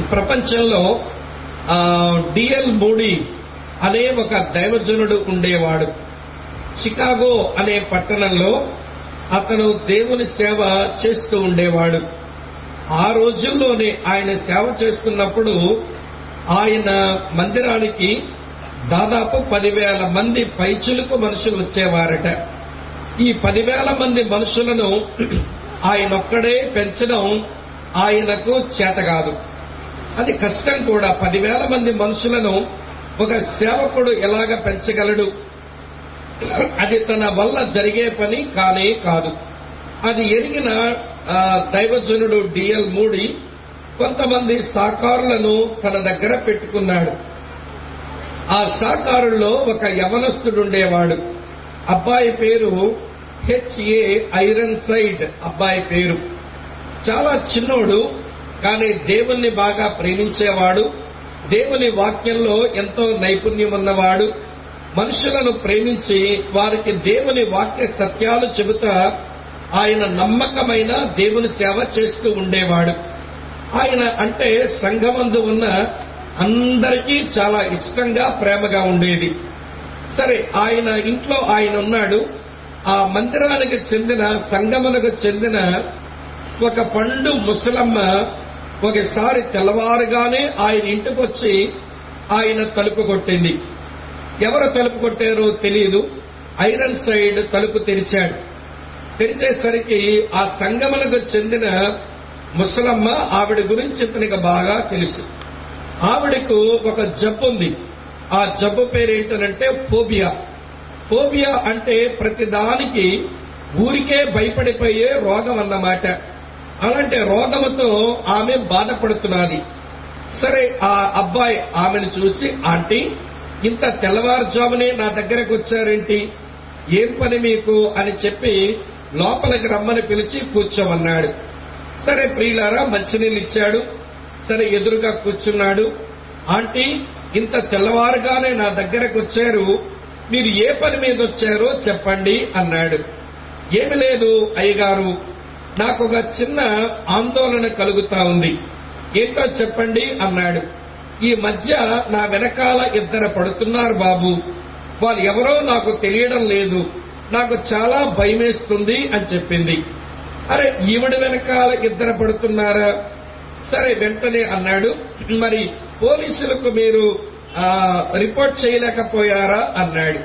ప్రపంచంలో DL moody అనే ఒక దైవజనుడు ఉండేవాడు. చికాగో అనే పట్టణంలో అతను దేవుని సేవ చేస్తూ ఉండేవాడు. ఆ రోజుల్లోనే ఆయన సేవ చేస్తున్నప్పుడు ఆయన మందిరానికి దాదాపు పదివేల మంది పైచులకు మనుషులు వచ్చేవారట. ఈ పదివేల మంది మనుషులను ఆయనొక్కడే పెంచడం ఆయనకు చేత కాదు. అది కష్టం కూడా. పదివేల మంది మనుషులను ఒక సేవకుడు ఎలాగ పెంచగలడు? అది తన వల్ల జరిగే పని కానే కాదు. అది ఎరిగిన దైవజనుడు డిఎల్ మూడి కొంతమంది సాకారులను తన దగ్గర పెట్టుకున్నాడు. ఆ సాకారుల్లో ఒక యవనస్తుడుండేవాడు. అబ్బాయి పేరు హెచ్ఏ ఐరన్ సైడ్ అబ్బాయి పేరు. చాలా చిన్నోడు కానీ దేవుణ్ణి బాగా ప్రేమించేవాడు దేవుని వాక్యంలో ఎంతో నైపుణ్యం ఉన్నవాడు మనుషులను ప్రేమించి వారికి దేవుని వాక్య సత్యాలు చెబుతా ఆయన నమ్మకమైన దేవుని సేవ చేస్తూ ఉండేవాడు. ఆయన అంటే సంఘమందు ఉన్న అందరికీ చాలా ఇష్టంగా ప్రేమగా ఉండేది. సరే ఆయన ఇంట్లో ఆయన ఉన్నాడు. ఆ మందిరానికి చెందిన సంగమునకు చెందిన ఒక పండు ముసలమ్మ ఒకసారి తెల్లవారుగానే ఆయన ఇంటికొచ్చి ఆయన తలుపు కొట్టింది. ఎవరు తలుపు కొట్టారో తెలియదు ఐరన్ సైడ్ తలుపు తెరిచాడు. తెరిచేసరికి ఆ సంగమనకు చెందిన ముసలమ్మ ఆవిడ గురించి ఇతనికి బాగా తెలుసు. ఆవిడకు ఒక జబ్బు ఉంది. ఆ జబ్బు పేరు ఏంటనంటే ఫోబియా. ఫోబియా అంటే ప్రతిదానికి ఊరికే భయపడిపోయే రోగం అన్నమాట. అలాంటి రోగముతో ఆమె బాధపడుతున్నది. సరే ఆ అబ్బాయి ఆమెను చూసి ఆంటీ ఇంత తెల్లవారుజామునే నా దగ్గరకు వచ్చారేంటి? ఏం పని మీకు? అని చెప్పి లోపలికి రమ్మని పిలిచి కూర్చోమన్నాడు. సరే ప్రియులారా మంచినీళ్ళు ఇచ్చాడు. సరే ఎదురుగా కూర్చున్నాడు. ఆంటీ ఇంత తెల్లవారుగానే నా దగ్గరకు వచ్చారు. మీరు ఏ పని మీద వచ్చారో చెప్పండి అన్నాడు. ఏమి లేదు అయ్యగారు. నాకు ఒక చిన్న ఆందోళన కలుగుతా ఉంది. ఏంటో చెప్పండి అన్నాడు. ఈ మధ్య నా వెనకాల ఇద్దరు పడుతున్నారు బాబు. వాళ్ళు ఎవరో నాకు తెలియడం లేదు. నాకు చాలా భయమేస్తుంది అని చెప్పింది. అరే ఈవిడ వెనకాల ఇద్దరు పడుతున్నారా? సరే వెంటనే అన్నాడు. మరి పోలీసులకు మీరు రిపోర్ట్ చేయలేకపోయారా? అన్నాడు.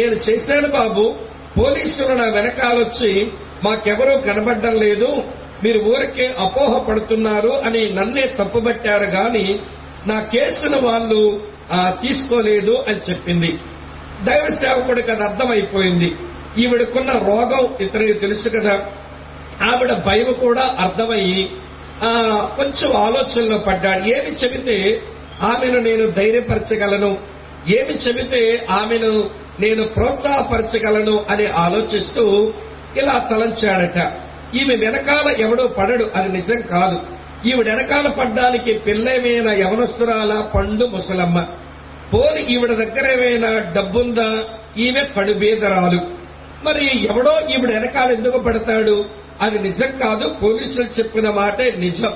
నేను చేశాను బాబు. పోలీసులు నా వెనకాలొచ్చి మాకెవరూ కనబడడం లేదు. మీరు ఊరికే అపోహ పడుతున్నారు అని నన్నే తప్పుబట్టారు గాని నా కేసును వాళ్ళు తీసుకోలేదు అని చెప్పింది. దైవ సేవకుడికి అది అర్థమైపోయింది. ఈవిడకున్న రోగం ఇతనికి తెలుసు కదా. ఆవిడ భయం కూడా అర్థమయ్యి కొంచెం ఆలోచనలో పడ్డాడు. ఏమి చెబితే ఆమెను నేను ధైర్యపరచగలను? ఏమి చెబితే ఆమెను నేను ప్రోత్సాహపరచగలను అని ఆలోచిస్తూ ఇలా తలంచాడట. ఈమె వెనకాల ఎవడో పడడు అది నిజం కాదు. ఈవిడ వెనకాల పడ్డానికి పిల్లమైన యవనస్తురాల పండు ముసలమ్మ. పోని ఈవిడ దగ్గర ఏమైనా డబ్బుందా? ఈమె కడుబీదరాలు. మరి ఎవడో ఈవిడ వెనకాల ఎందుకు పడతాడు? అది నిజం కాదు పోలీసులు చెప్పిన మాటే నిజం.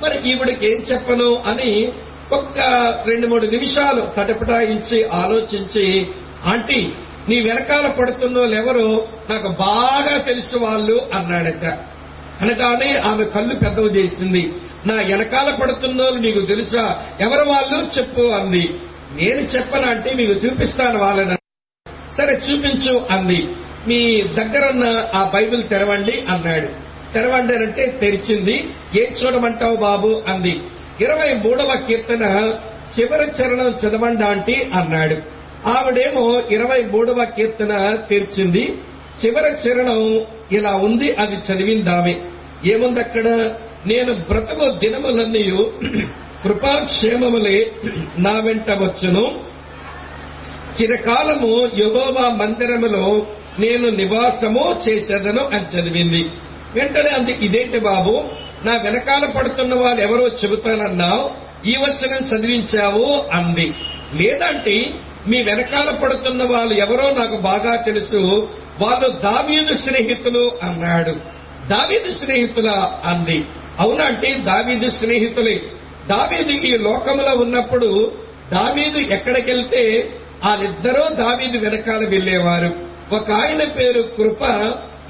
మరి ఈవిడకి ఏం చెప్పను అని ఒక్క రెండు మూడు నిమిషాలు తటపటాయించి ఆలోచించి ఆంటీ నీ వెనకాల పడుతున్న ఎవరు నాకు బాగా తెలుసు వాళ్ళు అన్నాడట. అనగానే ఆమె కళ్ళు పెద్దవి చేసింది. నా వెనకాల పడుతున్నోళ్ళు నీకు తెలుసా? ఎవరు వాళ్ళు? చెప్పు అంది. నేను చెప్పనంటే మీకు చూపిస్తాను వాళ్ళని. సరే చూపించు అంది. మీ దగ్గరున్న ఆ బైబిల్ తెరవండి అన్నాడు. తెరవండి అంటే తెరిచింది. ఏం చూడమంటావు బాబు? అంది. ఇరవై మూడవ కీర్తన చివరి చరణం చదవండి అంటే అన్నాడు. ఆవిడేమో ఇరవై మూడవ కీర్తన తీర్చింది చివరి చరణం ఇలా ఉంది అది చదివిందామె. ఏముంది అక్కడ నేను బ్రతుకు దినములన్నీ కృపాక్షేమములే నా వెంట వచ్చును. చిరకాలము యహోవా మందిరములో నేను నివాసము చేసేదను అని చదివింది. వెంటనే అంది ఇదేంటి బాబు? నా వెనకాల పడుతున్న వాళ్ళు ఎవరో చెబుతానన్నావు? ఈ వచనం చదివించావు? అంది. లేదంటే మీ వెనకాల పడుతున్న వాళ్ళు ఎవరో నాకు బాగా తెలుసు. వాళ్ళు దావీదు స్నేహితులు అన్నాడు. దావీదు స్నేహితుల అంది. అవునంటే దావీదు స్నేహితులే. దావీదు ఈ లోకంలో ఉన్నప్పుడు దావీదు ఎక్కడికెళ్తే వాళ్ళిద్దరూ దావీదు వెనకాల వెళ్ళేవారు ఒక ఆయన పేరు కృప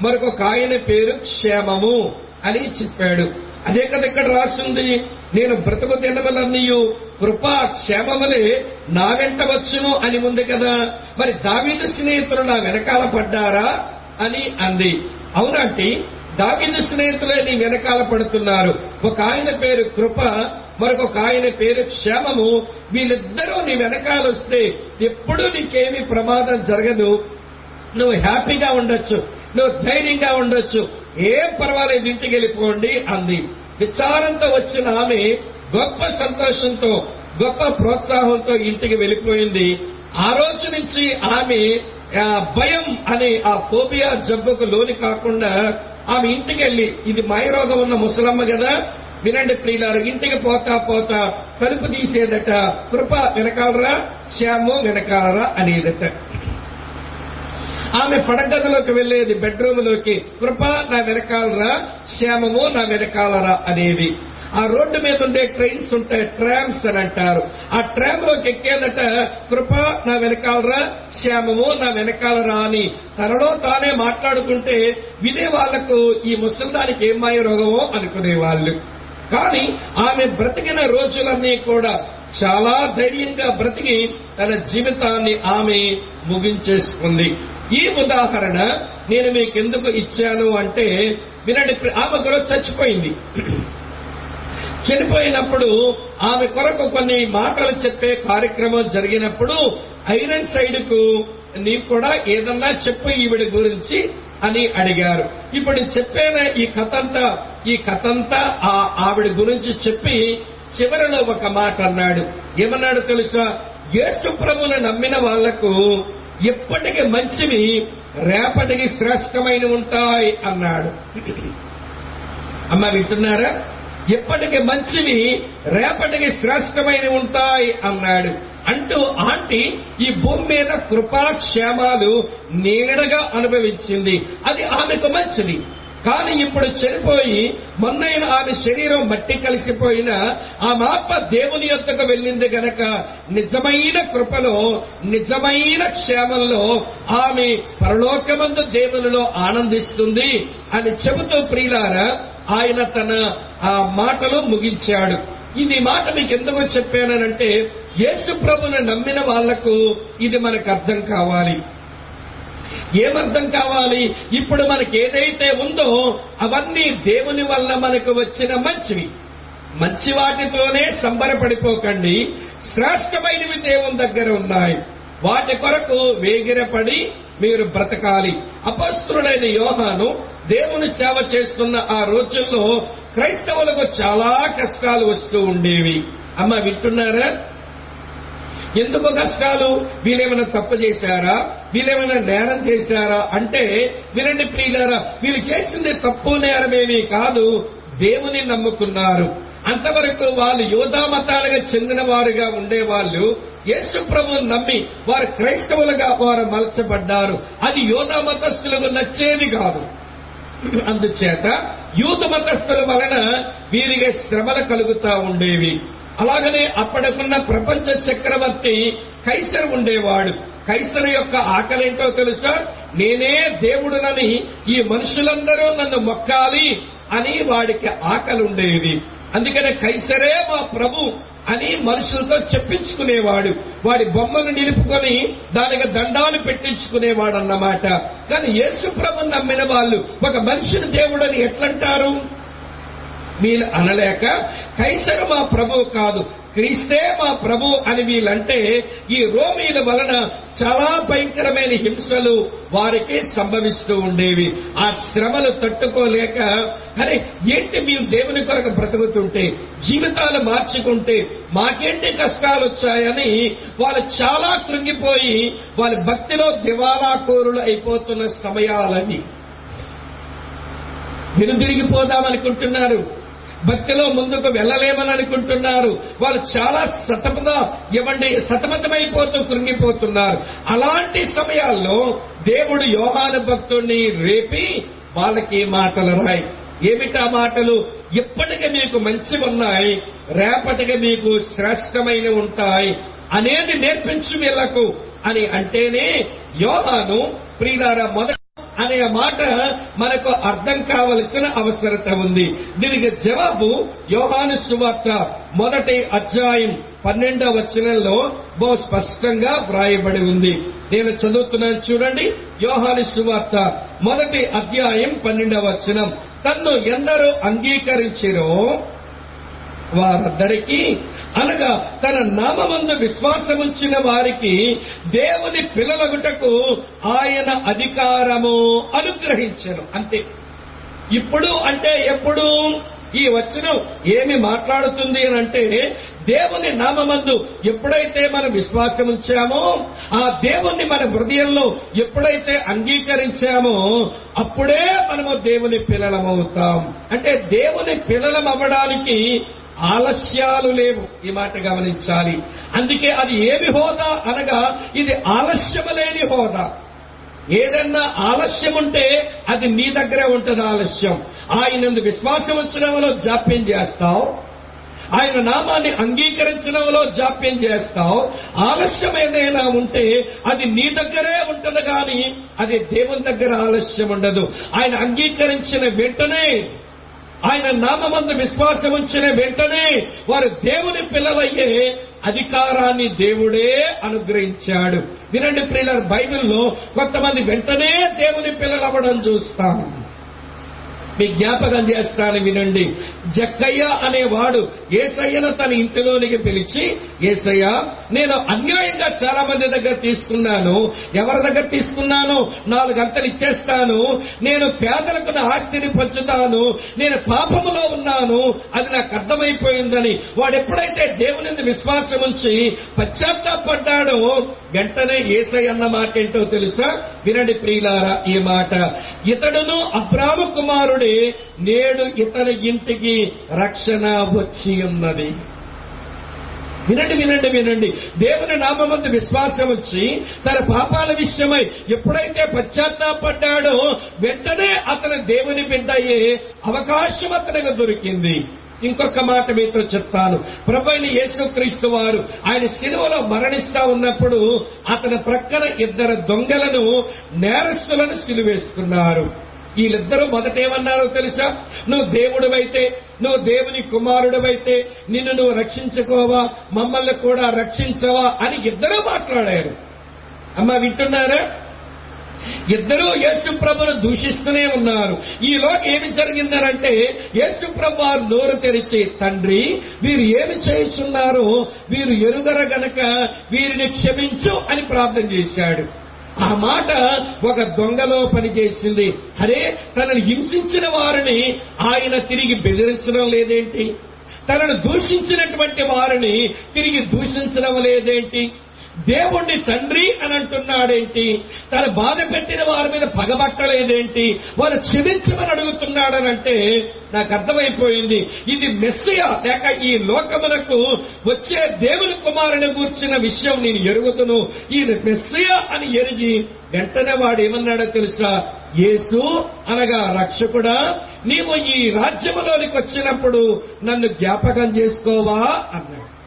మరొక ఆయన పేరు క్షేమము అని చెప్పాడు. అదే కదా ఇక్కడ రాసింది. నేను బ్రతుకు దినములన్నీయు కృపా క్షేమములే నా వెంట వచ్చును అని ఉంది కదా. మరి దావీదు స్నేహితులు నా వెనకాల పడ్డారా అని అంది. అవునంటే దావీదు స్నేహితులే నీ వెనకాల పడుతున్నారు. ఒక ఆయన పేరు కృప మరొక ఆయన పేరు క్షేమము. వీళ్ళిద్దరూ నీ వెనకాల వస్తే ఎప్పుడూ నీకేమీ ప్రమాదం జరగదు. నువ్వు హ్యాపీగా ఉండొచ్చు. నువ్వు ధైర్యంగా ఉండొచ్చు. ఏం పర్వాలేదు ఇంటికి వెళ్ళిపోండి అంది. విచారంతో వచ్చిన ఆమె గొప్ప సంతోషంతో గొప్ప ప్రోత్సాహంతో ఇంటికి వెళ్ళిపోయింది. ఆ రోజు నుంచి ఆమె ఆ భయం అనే ఆ ఫోబియా జబ్బుకు లోని కాకుండా ఆమె ఇంటికి వెళ్ళి ఇది మాయరోగం ఉన్న ముసలమ్మ కదా వినండి ప్రియులారు ఇంటికి పోతా పోతా తలుపు తీసేదట కృప వెనకాలరా శ్యాము వెనకాలరా అనేదట. ఆమె పడగదిలోకి వెళ్ళేది బెడ్రూమ్లోకి కృప నా వెనకాలరా శ్యామము నా వెనకాలరా అనేది ఆ రోడ్డు మీద ఉండే ట్రైన్స్ ఉంటాయి ట్రామ్స్ అని అంటారు. ఆ ట్రామ్లోకి ఎక్కేదట కృప నా వెనకాలరా శ్యామము నా వెనకాలరా అని. తనలో తానే మాట్లాడుకుంటే వినే వాళ్ళకు ఈ ముసలిదానికి ఏం మాయ రోగమో అనుకునేవాళ్ళు కానీ ఆమె బ్రతికిన రోజులన్నీ కూడా చాలా ధైర్యంగా బ్రతికి తన జీవితాన్ని ఆమె ముగించేసుకుంది. ఈ ఉదాహరణ నేను మీకు ఎందుకు ఇచ్చాను అంటే వినండి ఆమె కొరకు చచ్చిపోయింది. చనిపోయినప్పుడు ఆమె కొరకు కొన్ని మాటలు చెప్పే కార్యక్రమం జరిగినప్పుడు ఐరన్ సైడ్కు నీకు కూడా ఏదన్నా చెప్పు ఈవిడ గురించి అని అడిగారు. ఇప్పుడు చెప్పిన ఈ కథంతా ఈ కథంతా ఆ ఆవిడ గురించి చెప్పి చివరిలో ఒక మాట అన్నాడు. ఏమన్నాడు తెలుసా? యేసు ప్రభుని నమ్మిన వాళ్ళకు ఎప్పటికి మంచివి రేపటికి శ్రేష్టమైన ఉంటాయి అన్నాడు. అమ్మ వింటున్నారా? ఎప్పటికి మంచివి రేపటికి శ్రేష్టమైన ఉంటాయి అన్నాడు. అంటూ ఆంటీ ఈ భూమి మీద కృపాక్షేమాలు నీడగా అనుభవించింది. అది ఆమెకు మంచిది. కానీ ఇప్పుడు చనిపోయి మొన్నైన ఆమె శరీరం మట్టి కలిసిపోయిన ఆ ఆత్మ దేవుని యొక్కకు వెళ్ళింది గనక నిజమైన కృపలో నిజమైన క్షేమంలో ఆమె పరలోకమందు దేవునిలో ఆనందిస్తుంది అని చెబుతూ ప్రియులారా ఆయన తన ఆ మాటలు ముగించాడు. ఇది మాట మీకు ఎందుకు చెప్పానంటే యేసు ప్రభుని నమ్మిన వాళ్ళకు ఇది మనకు అర్థం కావాలి. ఏమర్థం కావాలి? ఇప్పుడు మనకి ఏదైతే ఉందో అవన్నీ దేవుని వల్ల మనకు వచ్చిన మంచివి. మంచి వాటితోనే సంబరపడిపోకండి. శ్రేష్టమైనవి దేవుని దగ్గర ఉన్నాయి. వాటి కొరకు వేగిరపడి మీరు బ్రతకాలి. అపస్తుడైన యోహాను దేవుని సేవ చేస్తున్న ఆ రోజుల్లో క్రైస్తవులకు చాలా కష్టాలు వస్తూ ఉండేవి. అమ్మ వింటున్నారా? ఎందుకు కష్టాలు? వీళ్ళేమైనా తప్పు చేశారా? వీళ్ళేమైనా నేరం చేశారా? అంటే వినండి ప్రియులారా వీళ్ళు చేసింది తప్పు నేరమేమీ కాదు. దేవుని నమ్ముకున్నారు. అంతవరకు వాళ్ళు యోధా మతాలుగా చెందిన వారుగా ఉండేవాళ్ళు. యేసు ప్రభువు నమ్మి వారు క్రైస్తవులుగా వారు మలచబడ్డారు. అది యోధా మతస్థులకు నచ్చేది కాదు. అందుచేత యూత మతస్థుల వలన వీరికి శ్రమలు కలుగుతా ఉండేవి. అలాగనే అప్పటికున్న ప్రపంచ చక్రవర్తి కైసర్ ఉండేవాడు. కైసర్ యొక్క ఆకలేంటో తెలుసా? నేనే దేవుడునని ఈ మనుషులందరూ నన్ను మొక్కాలి అని వాడికి ఆకలి ఉండేది అందుకనే కైసరే మా ప్రభు అని మనుషులతో చెప్పించుకునేవాడు. వాడి బొమ్మను నిలుపుకొని దానికి దండాలు పెట్టించుకునేవాడు అన్నమాట కానీ యేసు ప్రభు నమ్మిన వాళ్ళు ఒక మనిషిని దేవుడని ఎట్లంటారు? వీళ్ళు అనలేక కైసరు మా ప్రభు కాదు క్రీస్తే మా ప్రభు అని వీళ్ళంటే ఈ రోమీల వలన చాలా భయంకరమైన హింసలు వారికి సంభవిస్తూ ఉండేవి. ఆ శ్రమలు తట్టుకోలేక అరే ఏంటి మీరు దేవుని కొరకు బ్రతుకుతుంటే జీవితాలు మార్చుకుంటే మాకేంటి కష్టాలు వచ్చాయని వాళ్ళు చాలా కృంగిపోయి వాళ్ళ భక్తిలో దివాలాకోరులు అయిపోతున్న సమయాలని వెనుదిరిగిపోదామనుకుంటున్నారు భక్తిలో ముందుకు వెళ్ళలేమని అనుకుంటున్నారు. వాళ్ళు చాలా సతమత ఇవ్వండి సతమతమైపోతూ కృంగిపోతున్నారు. అలాంటి సమయాల్లో దేవుడు యోహాను భక్తుడిని రేపి వాళ్ళకి మాటలు రాయి. ఏమిటా మాటలు? ఇప్పటికే మీకు మంచి ఉన్నాయి రేపటికి మీకు శ్రేష్టమైన ఉంటాయి అనేది నేర్పించు వీళ్ళకు అని అంటేనే యోహాను ప్రియులారా మొదట అనే మాట మనకు అర్థం కావలసిన అవసరత ఉంది. దీనికి జవాబు యోహాను సువార్త మొదటి అధ్యాయం పన్నెండవ వచనంలో బహు స్పష్టంగా వ్రాయబడి ఉంది. నేను చదువుతున్నాను చూడండి. యోహాని సువార్త మొదటి అధ్యాయం పన్నెండవ వచనం. తన్ను ఎందరో అంగీకరించిరో? వారందరికీ అనగా తన నామందు విశ్వాసముంచిన వారికి దేవుని పిల్లలగుటకు ఆయన అధికారము అనుగ్రహించను. అంతే. ఇప్పుడు అంటే ఎప్పుడు ఈ వచనం ఏమి మాట్లాడుతుంది అని అంటే దేవుని నామమందు ఎప్పుడైతే మనం విశ్వాసం ఉంచామో ఆ దేవుణ్ణి మన హృదయంలో ఎప్పుడైతే అంగీకరించామో అప్పుడే మనము దేవుని పిల్లలమవుతాం. అంటే దేవుని పిల్లలం అవ్వడానికి ఆలస్యాలు లేవు. ఈ మాట గమనించాలి. అందుకే అది ఏమి హోదా అనగా ఇది ఆలస్యము లేని హోదా. ఏదన్నా ఆలస్యం ఉంటే అది నీ దగ్గరే ఉంటుంది ఆలస్యం. ఆయనందు విశ్వాసం వచ్చినంలో జాప్యం చేస్తావు. ఆయన నామాన్ని అంగీకరించడంలో జాప్యం చేస్తావు. ఆలస్యం ఏదైనా ఉంటే అది నీ దగ్గరే ఉంటుంది కానీ అది దేవుని దగ్గర ఆలస్యం ఉండదు. ఆయన అంగీకరించిన వెంటనే ఆయన నామందు విశ్వాసం ఉంచిన వెంటనే వారు దేవుని పిల్లలయ్యే అధికారాన్ని దేవుడే అనుగ్రహించాడు. వినండి ప్రియుల బైబిల్లో కొంతమంది వెంటనే దేవుని పిల్లలవ్వడం చూస్తాం మీ జ్ఞాపకం చేస్తాను వినండి. జక్కయ్య అనేవాడు ఏసయ్యను తన ఇంటిలోనికి పిలిచి ఏసయ్య నేను అన్యాయంగా చాలా మంది దగ్గర తీసుకున్నాను. ఎవరి దగ్గర తీసుకున్నాను? నాలుగు అంతలు ఇచ్చేస్తాను. నేను పేదలకు నా ఆస్తిని పంచుతాను. నేను పాపములో ఉన్నాను. అది నాకు అర్థమైపోయిందని. వాడు ఎప్పుడైతే దేవుని విశ్వాసం ఉంచి పశ్చాత్తాపడ్డాడో వెంటనే ఏసయ్య అన్న మాట ఏంటో తెలుసా? వినండి ప్రియులారా ఈ మాట. ఇతడును అబ్రామ కుమారుడు నేడు ఇతని ఇంటికి రక్షణ వచ్చి ఉన్నది. వినండి వినండి వినండి. దేవుని నామందు విశ్వాసం వచ్చి తన పాపాల విషయమై ఎప్పుడైతే పశ్చాత్తాపడ్డాడో వెంటనే అతను దేవుని బిడ్డ అయ్యే అవకాశం అతనికి దొరికింది. ఇంకొక మాట మీతో చెప్తాను. ప్రభైన యేసుక్రీస్తు వారు ఆయన సిలువలో మరణిస్తా ఉన్నప్పుడు అతని ప్రక్కన ఇద్దరు దొంగలను నేరస్తులను సిలువేసుకున్నారు వీళ్ళిద్దరూ మొదటేమన్నారో తెలుసా? నువ్వు దేవుడివైతే నువ్వు దేవుని కుమారుడివైతే నిన్ను నువ్వు రక్షించుకోవా మమ్మల్ని కూడా రక్షించవా అని ఇద్దరూ మాట్లాడారు. అమ్మ వింటున్నారా? ఇద్దరూ యేసు ప్రభును దూషిస్తూనే ఉన్నారు. ఈలోగా ఏమి జరిగిందనంటే యేసు ప్రభు వారు నోరు తెరిచి తండ్రి వీరు ఏమి చేస్తున్నారో వీరు ఎరుగర గనక వీరిని క్షమించు అని ప్రార్థన చేశాడు. ఆ మాట ఒక దొంగలో పనిచేసింది. అరే తనను హింసించిన వారిని ఆయన తిరిగి బెదిరించడం లేదేంటి? తనను దూషించినటువంటి వారిని తిరిగి దూషించడం లేదేంటి? దేవుణ్ణి తండ్రి అని అంటున్నాడేంటి? తన బాధ పెట్టిన వారి మీద పగబట్టలేదేంటి వారు క్షమించమని అడుగుతున్నాడనంటే నాకు అర్థమైపోయింది. ఇది మెస్సయ. లేక ఈ లోకమునకు వచ్చే దేవుని కుమారుని గూర్చిన విషయం నేను ఎరుగుతును. ఈ మెస్సయ అని ఎరిగి వెంటనే వాడు ఏమన్నాడో తెలుసా? యేసు అనగా రక్షకుడా నీవు ఈ రాజ్యములోనికి వచ్చినప్పుడు నన్ను జ్ఞాపకం చేసుకోవా అన్నాడు.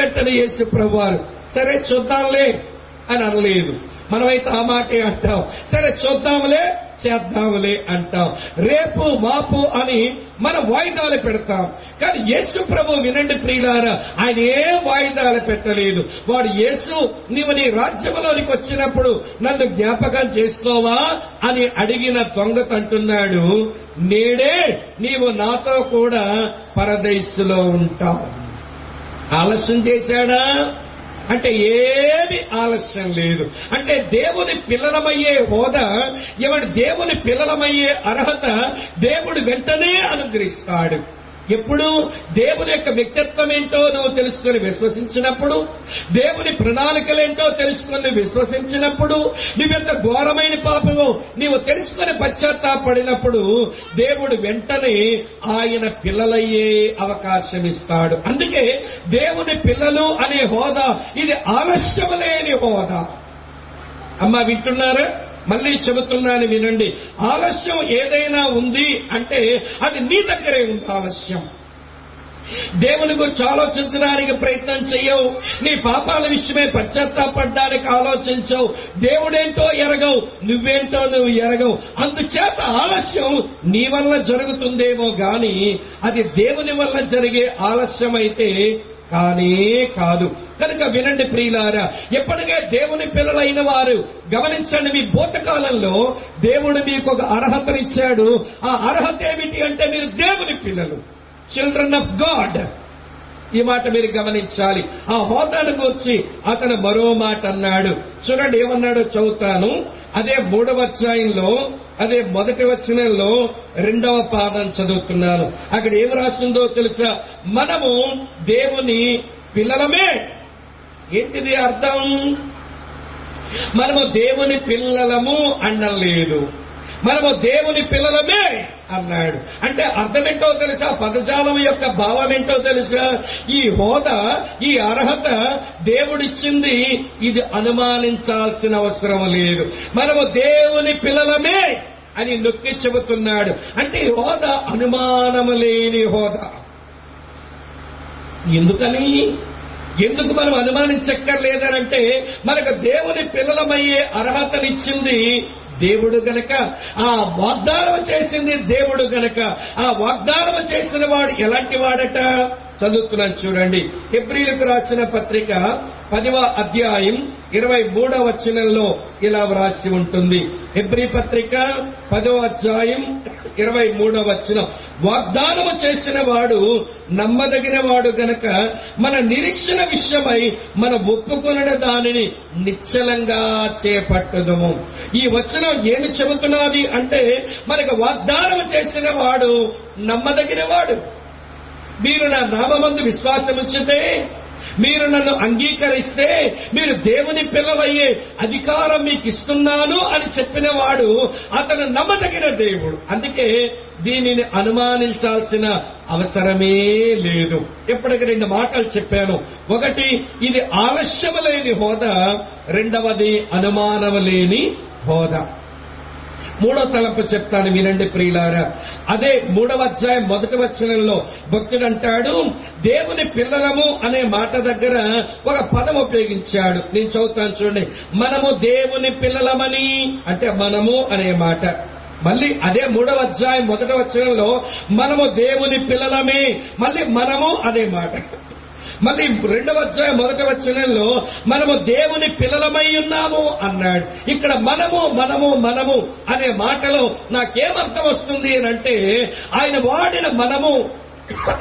వెంటనే యేసు ప్రభువారు సరే చూద్దాంలే అని అనలేదు. మనమైతే ఆ మాటే అంటాం. సరే చూద్దాంలే చేద్దాంలే అంటాం. రేపు మాపు అని మనం వాయిదాలు పెడతాం. కానీ యేసు ప్రభు వినండి ప్రియులారా ఆయన ఏం వాయిదాలు పెట్టలేదు. వాడు యేసు నీవు నీ రాజ్యంలోనికి వచ్చినప్పుడు నన్ను జ్ఞాపకం చేసుకోవా అని అడిగిన దొంగతంటున్నాడు. నేడే నీవు నాతో కూడా పరదేశులో ఉంటావు. ఆలస్యం చేశాడా? అంటే ఏమి ఆలస్యం లేదు. అంటే దేవుని పిల్లలమయ్యే హోదా ఎవడి దేవుని పిల్లలమయ్యే అర్హత దేవుడు వెంటనే అనుగ్రహిస్తాడు. ఎప్పుడు దేవుని యొక్క వ్యక్తిత్వం ఏంటో నువ్వు తెలుసుకొని విశ్వసించినప్పుడు దేవుని ప్రణాళికలేంటో తెలుసుకొని విశ్వసించినప్పుడు నువ్వెంత ఘోరమైన పాపము నీవు తెలుసుకొని పశ్చాత్తాపడినప్పుడు దేవుడు వెంటనే ఆయన పిల్లలయ్యే అవకాశం ఇస్తాడు. అందుకే దేవుని పిల్లలు అనే హోదా ఇది ఆలస్యం లేని హోదా. అమ్మా వింటున్నారా? మళ్ళీ చెబుతున్నాను వినండి. ఆలస్యం ఏదైనా ఉంది అంటే అది నీ దగ్గరే ఉంది ఆలస్యం. దేవుని గురించి ఆలోచించడానికి ప్రయత్నం చెయ్యవు. నీ పాపాల విషయమే పశ్చాత్తాపడడానికి ఆలోచించవు. దేవుడేంటో ఎరగవు నువ్వేంటో నువ్వు ఎరగవు. అందుచేత ఆలస్యం నీ వల్ల జరుగుతుందేమో గాని అది దేవుని వల్ల జరిగే ఆలస్యం అయితే కానే కాదు. కనుక వినండి ప్రియులారా ఎప్పటికే దేవుని పిల్లలైన వారు గమనించండి మీ భూతకాలంలో దేవుడు మీకు ఒక అర్హతనిచ్చాడు. ఆ అర్హత ఏమిటి అంటే మీరు దేవుని పిల్లలు చిల్డ్రన్ ఆఫ్ గాడ్ ఈ మాట మీరు గమనించాలి. ఆ హోదాను గురించి అతను మరో మాట అన్నాడు. చూడండి ఏమన్నాడో చదువుతాను. అదే మూడవ అధ్యాయంలో అదే మొదటి వచనంలో రెండవ పాదం చదువుతున్నాను. అక్కడ ఏం రాసిందో తెలుసా? మనము దేవుని పిల్లలమే. ఏంటిది అర్థం? మనము దేవుని పిల్లలము అనలేదు. మనము దేవుని పిల్లలమే. అన్నాడు. అంటే అర్థమేంటో తెలుసా? పదజాలం యొక్క భావం ఏంటో తెలుసా? ఈ హోదా ఈ అర్హత దేవుడిచ్చింది. ఇది అనుమానించాల్సిన అవసరం లేదు. మనము దేవుని పిల్లలమే అని నొక్కి చెబుతున్నాడు. అంటే ఈ హోదా అనుమానము లేని హోదా. ఎందుకని? ఎందుకు మనం అనుమానించక్కర్లేదనంటే మనకు దేవుని పిల్లలమయ్యే అర్హతనిచ్చింది దేవుడు గనక ఆ వాగ్దానం చేసింది దేవుడు గనక ఆ వాగ్దానం చేసిన వాడు ఎలాంటి వాడట? చదువుతున్నాను చూడండి. ఎబ్రిలకు రాసిన పత్రిక పదివ అధ్యాయం ఇరవై మూడవ వచనంలో ఇలా వ్రాసి ఉంటుంది. ఎబ్రి పత్రిక పదవ అధ్యాయం ఇరవై మూడవ వచనం. వాగ్దానము చేసిన వాడు నమ్మదగిన వాడు గనక మన నిరీక్షణ విషయమై మన ఒప్పుకొనిన దానిని నిశ్చలంగా చేపట్టుదము. ఈ వచనం ఏమి చెబుతున్నది అంటే మనకు వాగ్దానం చేసిన వాడు నమ్మదగిన వాడు. మీరు నా నామందు విశ్వాసం ఉంచితే మీరు నన్ను అంగీకరిస్తే మీరు దేవుని పిల్లవయ్యే అధికారం మీకు ఇస్తున్నాను అని చెప్పిన వాడు అతను నమ్మదగిన దేవుడు. అందుకే దీనిని అనుమానించాల్సిన అవసరమే లేదు. ఇప్పటికి రెండు మాటలు చెప్పాను. ఒకటి ఇది ఆలస్యము లేని హోదా. రెండవది అనుమానము లేని హోదా. మూడో తలంపు చెప్తాను వినండి ప్రియులారా. అదే మూడవ అధ్యాయం మొదటి వచనంలో భక్తుడు అంటాడు దేవుని పిల్లలము అనే మాట దగ్గర ఒక పదం ఉపయోగించాడు. నేను చదువుతాను చూడండి. మనము దేవుని పిల్లలమని అంటే మనము అనే మాట. మళ్ళీ అదే మూడవ అధ్యాయం మొదటి వచనంలో మనము దేవుని పిల్లలమే మళ్ళీ మనము అనే మాట. మళ్ళీ రెండవ అధ్యాయం మొదటి వచనంలో మనము దేవుని పిల్లలమై ఉన్నాము అన్నాడు. ఇక్కడ మనము మనము మనము అనే మాటలో నాకేమర్థం వస్తుంది అని అంటే ఆయన వాడిన మనము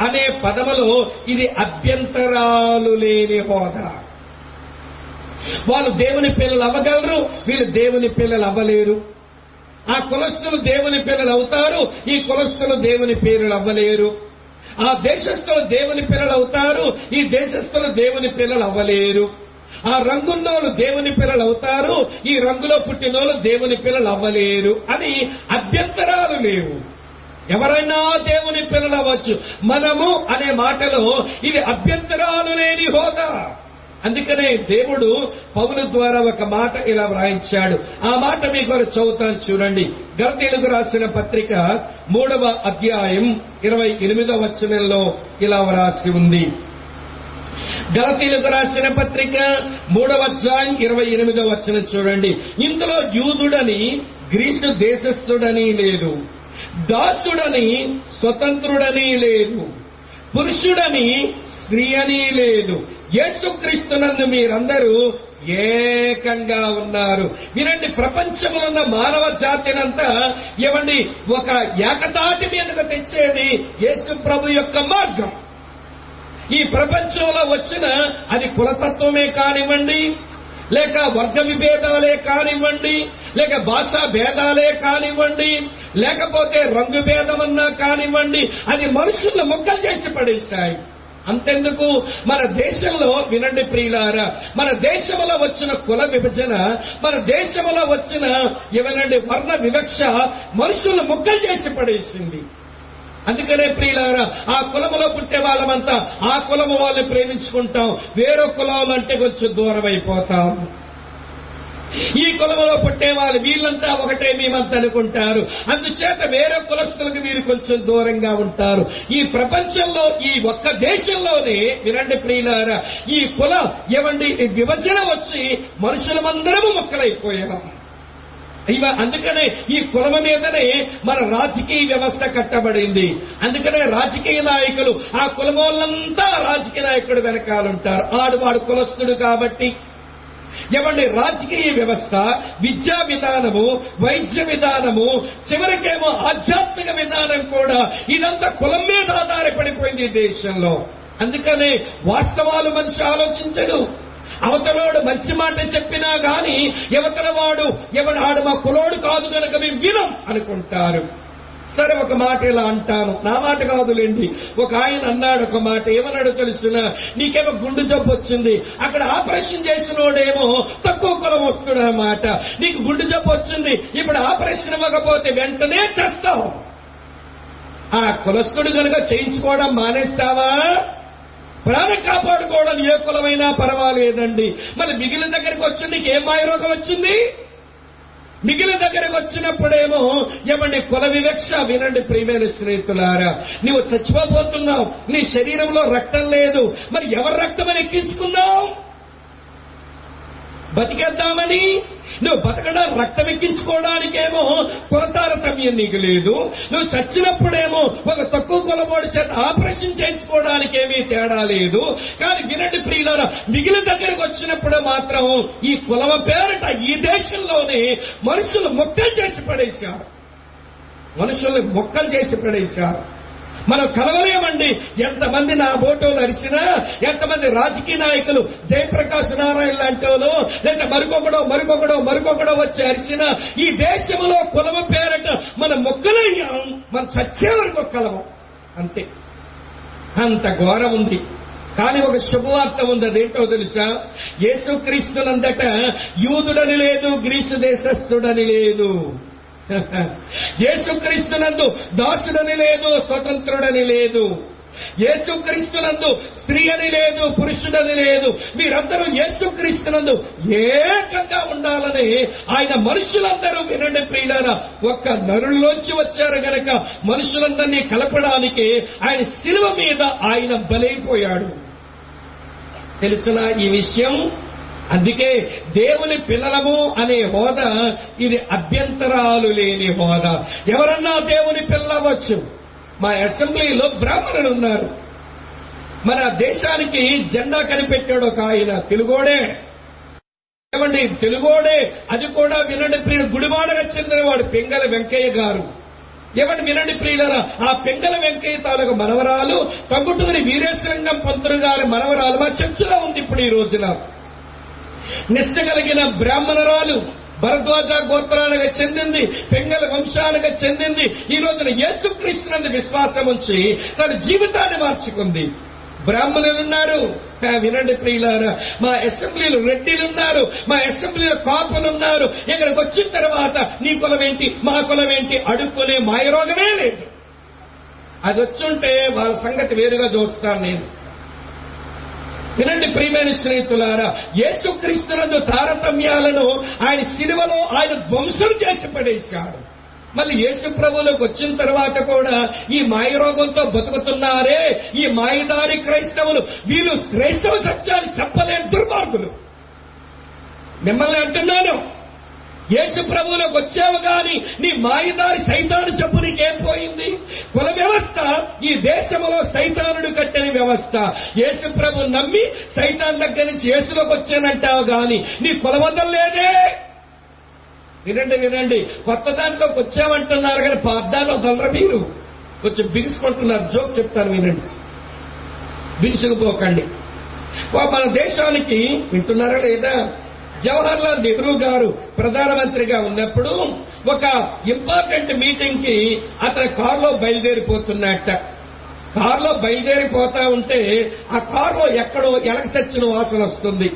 అనే పదములో ఇది అభ్యంతరాలు లేని హోదా. వాళ్ళు దేవుని పిల్లలు అవ్వగలరు వీళ్ళు దేవుని పిల్లలు అవ్వలేరు. ఆ కులస్తులు దేవుని పిల్లలు అవుతారు ఈ కులస్తులు దేవుని పేర్లు అవ్వలేరు. ఆ దేశస్థులు దేవుని పిల్లలు అవుతారు ఈ దేశస్థులు దేవుని పిల్లలు అవ్వలేరు ఆ రంగున్నోళ్ళు దేవుని పిల్లలు అవుతారు ఈ రంగులో పుట్టినోళ్ళు దేవుని పిల్లలు అవ్వలేరు అని అభ్యంతరాలు లేవు. ఎవరైనా దేవుని పిల్లలు అవ్వచ్చు మనము అనే మాటలో ఇది అభ్యంతరాలు లేని హోదా. అందుకనే దేవుడు పౌలు ద్వారా ఒక మాట ఇలా వ్రాయించాడు. ఆ మాట మీకు చదువుతాను చూడండి. గర్తీలకు రాసిన పత్రిక మూడవ అధ్యాయం ఇరవై ఎనిమిదవ వచనంలో ఇలా వ్రాసి ఉంది. గలతీలకు రాసిన పత్రిక మూడవ అధ్యాయం ఇరవై ఎనిమిదవ వచనం చూడండి. ఇందులో యూదుడని గ్రీసు దేశస్థుడని లేదు దాసుడని స్వతంత్రుడని లేదు పురుషుడని స్త్రీ అని లేదు యేసుక్రీస్తునందు మీరందరూ ఏకంగా ఉన్నారు. వినండి ప్రపంచంలో ఉన్న మానవ జాతినంతా ఏమండి ఒక ఏకతాటి మీదకు తెచ్చేది యేసు ప్రభు యొక్క మార్గం. ఈ ప్రపంచంలో వచ్చిన అది కులతత్వమే కానివ్వండి లేక వర్గ విభేదాలే కానివ్వండి లేక భాషా భేదాలే కానివ్వండి లేకపోతే రంగు భేదమన్నా కానివ్వండి అది మనుషుల మొక్కలు చేసి పడేశాయి. అంతెందుకు? మన దేశంలో వినండి ప్రియులారా మన దేశంలో వచ్చిన కుల విభజన మన దేశంలో వచ్చిన ఏమనండి వర్ణ వివక్ష మనుషులు ముక్కలు చేసి పడేసింది. అందుకనే ప్రియులారా ఆ కులములో పుట్టే వాళ్ళమంతా ఆ కులము వాళ్ళని ప్రేమించుకుంటాం వేరే కులం అంటే కొంచెం దూరం అయిపోతాం ఈ కులంలో పుట్టే వాళ్ళు వీళ్ళంతా ఒకటే మేమంతా అనుకుంటారు. అందుచేత వేరే కులస్తులకు వీరు కొంచెం దూరంగా ఉంటారు. ఈ ప్రపంచంలో ఈ ఒక్క దేశంలోనే వినండి ప్రియులారా ఈ కులం ఏమండి విభజన వచ్చి మనుషులమందరము మొక్కలైపోయాం. ఇవ అందుకనే ఈ కులం మీదనే మన రాజకీయ వ్యవస్థ కట్టబడింది. అందుకనే రాజకీయ నాయకులు ఆ కులమోళ్ళంతా రాజకీయ నాయకుడు వెనకాలంటారు ఆడు వాడు కులస్తుడు కాబట్టి. ఏమండి రాజకీయ వ్యవస్థ విద్యా విధానము వైద్య విధానము చివరికేమో ఆధ్యాత్మిక విధానం కూడా ఇదంతా కులం మీద ఆధారపడిపోయింది ఈ దేశంలో. అందుకనే వాస్తవాలు మనిషి ఆలోచించడు. అవతలోడు మంచి మాట చెప్పినా గాని ఎవతల వాడు ఎవడు ఆడు మా కులోడు కాదు కనుక మేము వినం అనుకుంటారు. సరే ఒక మాట ఇలా అంటాను. నా మాట కాదులేండి. ఒక ఆయన అన్నాడు ఒక మాట. ఏమన్నాడు తెలుసిన? నీకేమో గుండు జబ్బు వచ్చింది. అక్కడ ఆపరేషన్ చేసినోడేమో తక్కువ కులం వస్తున్నాడన్నమాట నీకు గుండు జబ్బు వచ్చింది. ఇప్పుడు ఆపరేషన్ ఇవ్వకపోతే వెంటనే చేస్తావు. ఆ కులస్తుడు కనుక చేయించుకోవడం మానేస్తావా? ప్రాణం కాపాడుకోవడం ఏ కులమైనా పర్వాలేదండి. మరి మిగిలిన దగ్గరికి వచ్చి నీకు ఏం మాయరోగం వచ్చింది? మిగిలిన దగ్గరకు వచ్చినప్పుడేమో ఏమండి కుల వివక్ష? వినండి ప్రియమైన స్నేహితులారా నీవు చచ్చిపోబోతున్నావు నీ శరీరంలో రక్తం లేదు మరి ఎవరి రక్తం ఎక్కించుకుందాం? బతికేద్దామని? నువ్వు బతకడం రక్తం ఎక్కించుకోవడానికేమో కులతారతమ్యం నీకు లేదు. నువ్వు చచ్చినప్పుడేమో ఒక తక్కువ కులబోడి చేత ఆపరేషన్ చేయించుకోవడానికి ఏమీ తేడా లేదు. కానీ వినటి ప్రియులారా మిగిలిన దగ్గరకు వచ్చినప్పుడు మాత్రం ఈ కులమ పేరిట ఈ దేశంలోనే మనుషులు మొక్కలు చేసి పడేశారు. మనుషుల్ని మొక్కలు చేసి పడేశారు. మనం కలవలేమండి. ఎంతమంది నా బోటోలు అరిసినా ఎంతమంది రాజకీయ నాయకులు జయప్రకాష్ నారాయణ లాంటి వాళ్ళు లేదా మరికొకడో మరికొకడో మరికొకడో వచ్చి అరిసినా ఈ దేశంలో కులమ పేరట మన మొక్కలయ్యాం మనం చచ్చే వరకు కలవం. అంతే. అంత ఘోరం ఉంది. కానీ ఒక శుభవార్త ఉంది అదేంటో తెలుసా? యేసుక్రీస్తులందట యూదుడని లేదు గ్రీసు దేశస్థుడని లేదు. యేసుక్రీస్తునందు దాసుడని లేదు స్వతంత్రుడని లేదు. యేసుక్రీస్తునందు స్త్రీ అని లేదు పురుషుడని లేదు. మీరందరూ యేసుక్రీస్తునందు ఏకంగా ఉండాలని ఆయన మనుషులందరూ వినండి ప్రియులారా ఒక్క నరుల్లోంచి వచ్చారు గనక మనుషులందరినీ కలపడానికి ఆయన శిలువ మీద ఆయన బలైపోయాడు. తెలుసునా ఈ విషయం? అందుకే దేవుని పిల్లలము అనే హోదా ఇది అభ్యంతరాలు లేని హోదా. ఎవరన్నా దేవుని పిల్లవచ్చు మా అసెంబ్లీలో బ్రాహ్మణులు ఉన్నారు. మన దేశానికి జెండా కనిపెట్టాడు ఒక ఆయన తెలుగోడే. ఏమండి తెలుగోడే? అది కూడా వినండి ప్రియుడు గుడివాడగా చెందినవాడు పెంగల వెంకయ్య గారు. ఏమండి వినండి ప్రియులరా ఆ పెంగల వెంకయ్య తాలూకు మనవరాలు తగ్గుటూరి వీరేశలింగం పంతులు గారి మనవరాలు మా చర్చలో ఉంది ఇప్పుడు ఈ రోజున. నిష్ట కలిగిన బ్రాహ్మణరాలు భరద్వాజ గోత్రానికి చెందింది పెంగల వంశానికి చెందింది ఈ రోజున యేసుక్రీస్తునందు విశ్వాసం ఉంచి తన జీవితాన్ని మార్చుకుంది. బ్రాహ్మణులు ఉన్నారు వినండి ప్రియులారా మా అసెంబ్లీలో రెడ్డిలున్నారు మా అసెంబ్లీలో కాపులున్నారు. ఇక్కడికి వచ్చిన తర్వాత నీ కులం ఏంటి మా కులం ఏంటి అడుక్కునే మాయరోగమే లేదు. అది వచ్చుంటే వాళ్ళ సంగతి వేరుగా చూస్తాను నేను. వినండి ప్రియమైన స్నేహితులారా యేసుక్రీస్తునందు తారతమ్యాలను ఆయన సిలువలో ఆయన ధ్వంసం చేసి పడేశాడు. మళ్ళీ యేసు ప్రభువులోకి వచ్చిన తర్వాత కూడా ఈ మాయరోగంతో బతుకుతున్నారే ఈ మాయదారి క్రైస్తవులు వీళ్ళు క్రైస్తవ సత్యాన్ని చెప్పలేని దుర్మార్గులు. మిమ్మల్ని అంటున్నాను యేసు ప్రభువులోకి వచ్చావు గాని నీ మాయదారి సైతాను చెప్పు నీకేం పోయింది? కుల వ్యవస్థ ఈ దేశంలో సైతానుడు కట్టిన వ్యవస్థ. యేసు ప్రభు నమ్మి సైతాన్ దగ్గర నుంచి యేసులోకి వచ్చానంటావు గాని నీ కులవద్దం లేదే. వినండి వినండి. కొత్త దాంట్లోకి వచ్చామంటున్నారు కానీ పాదాలో వదలరా మీరు. కొంచెం బిగుసుకుంటున్నారు. జోక్ చెప్తాను వినండి. బిగుసుకుపోకండి. మన దేశానికి వింటున్నారా లేదా? జవహర్ లాల్ నెహ్రూ గారు ప్రధానమంత్రిగా ఉన్నప్పుడు ఒక ఇంపార్టెంట్ మీటింగ్కి అతని కారులో బయలుదేరిపోతున్నట్ట. కారులో బయలుదేరిపోతా ఉంటే ఆ కారులో ఎక్కడో ఎలక చచ్చిన వాసన వస్తుంది.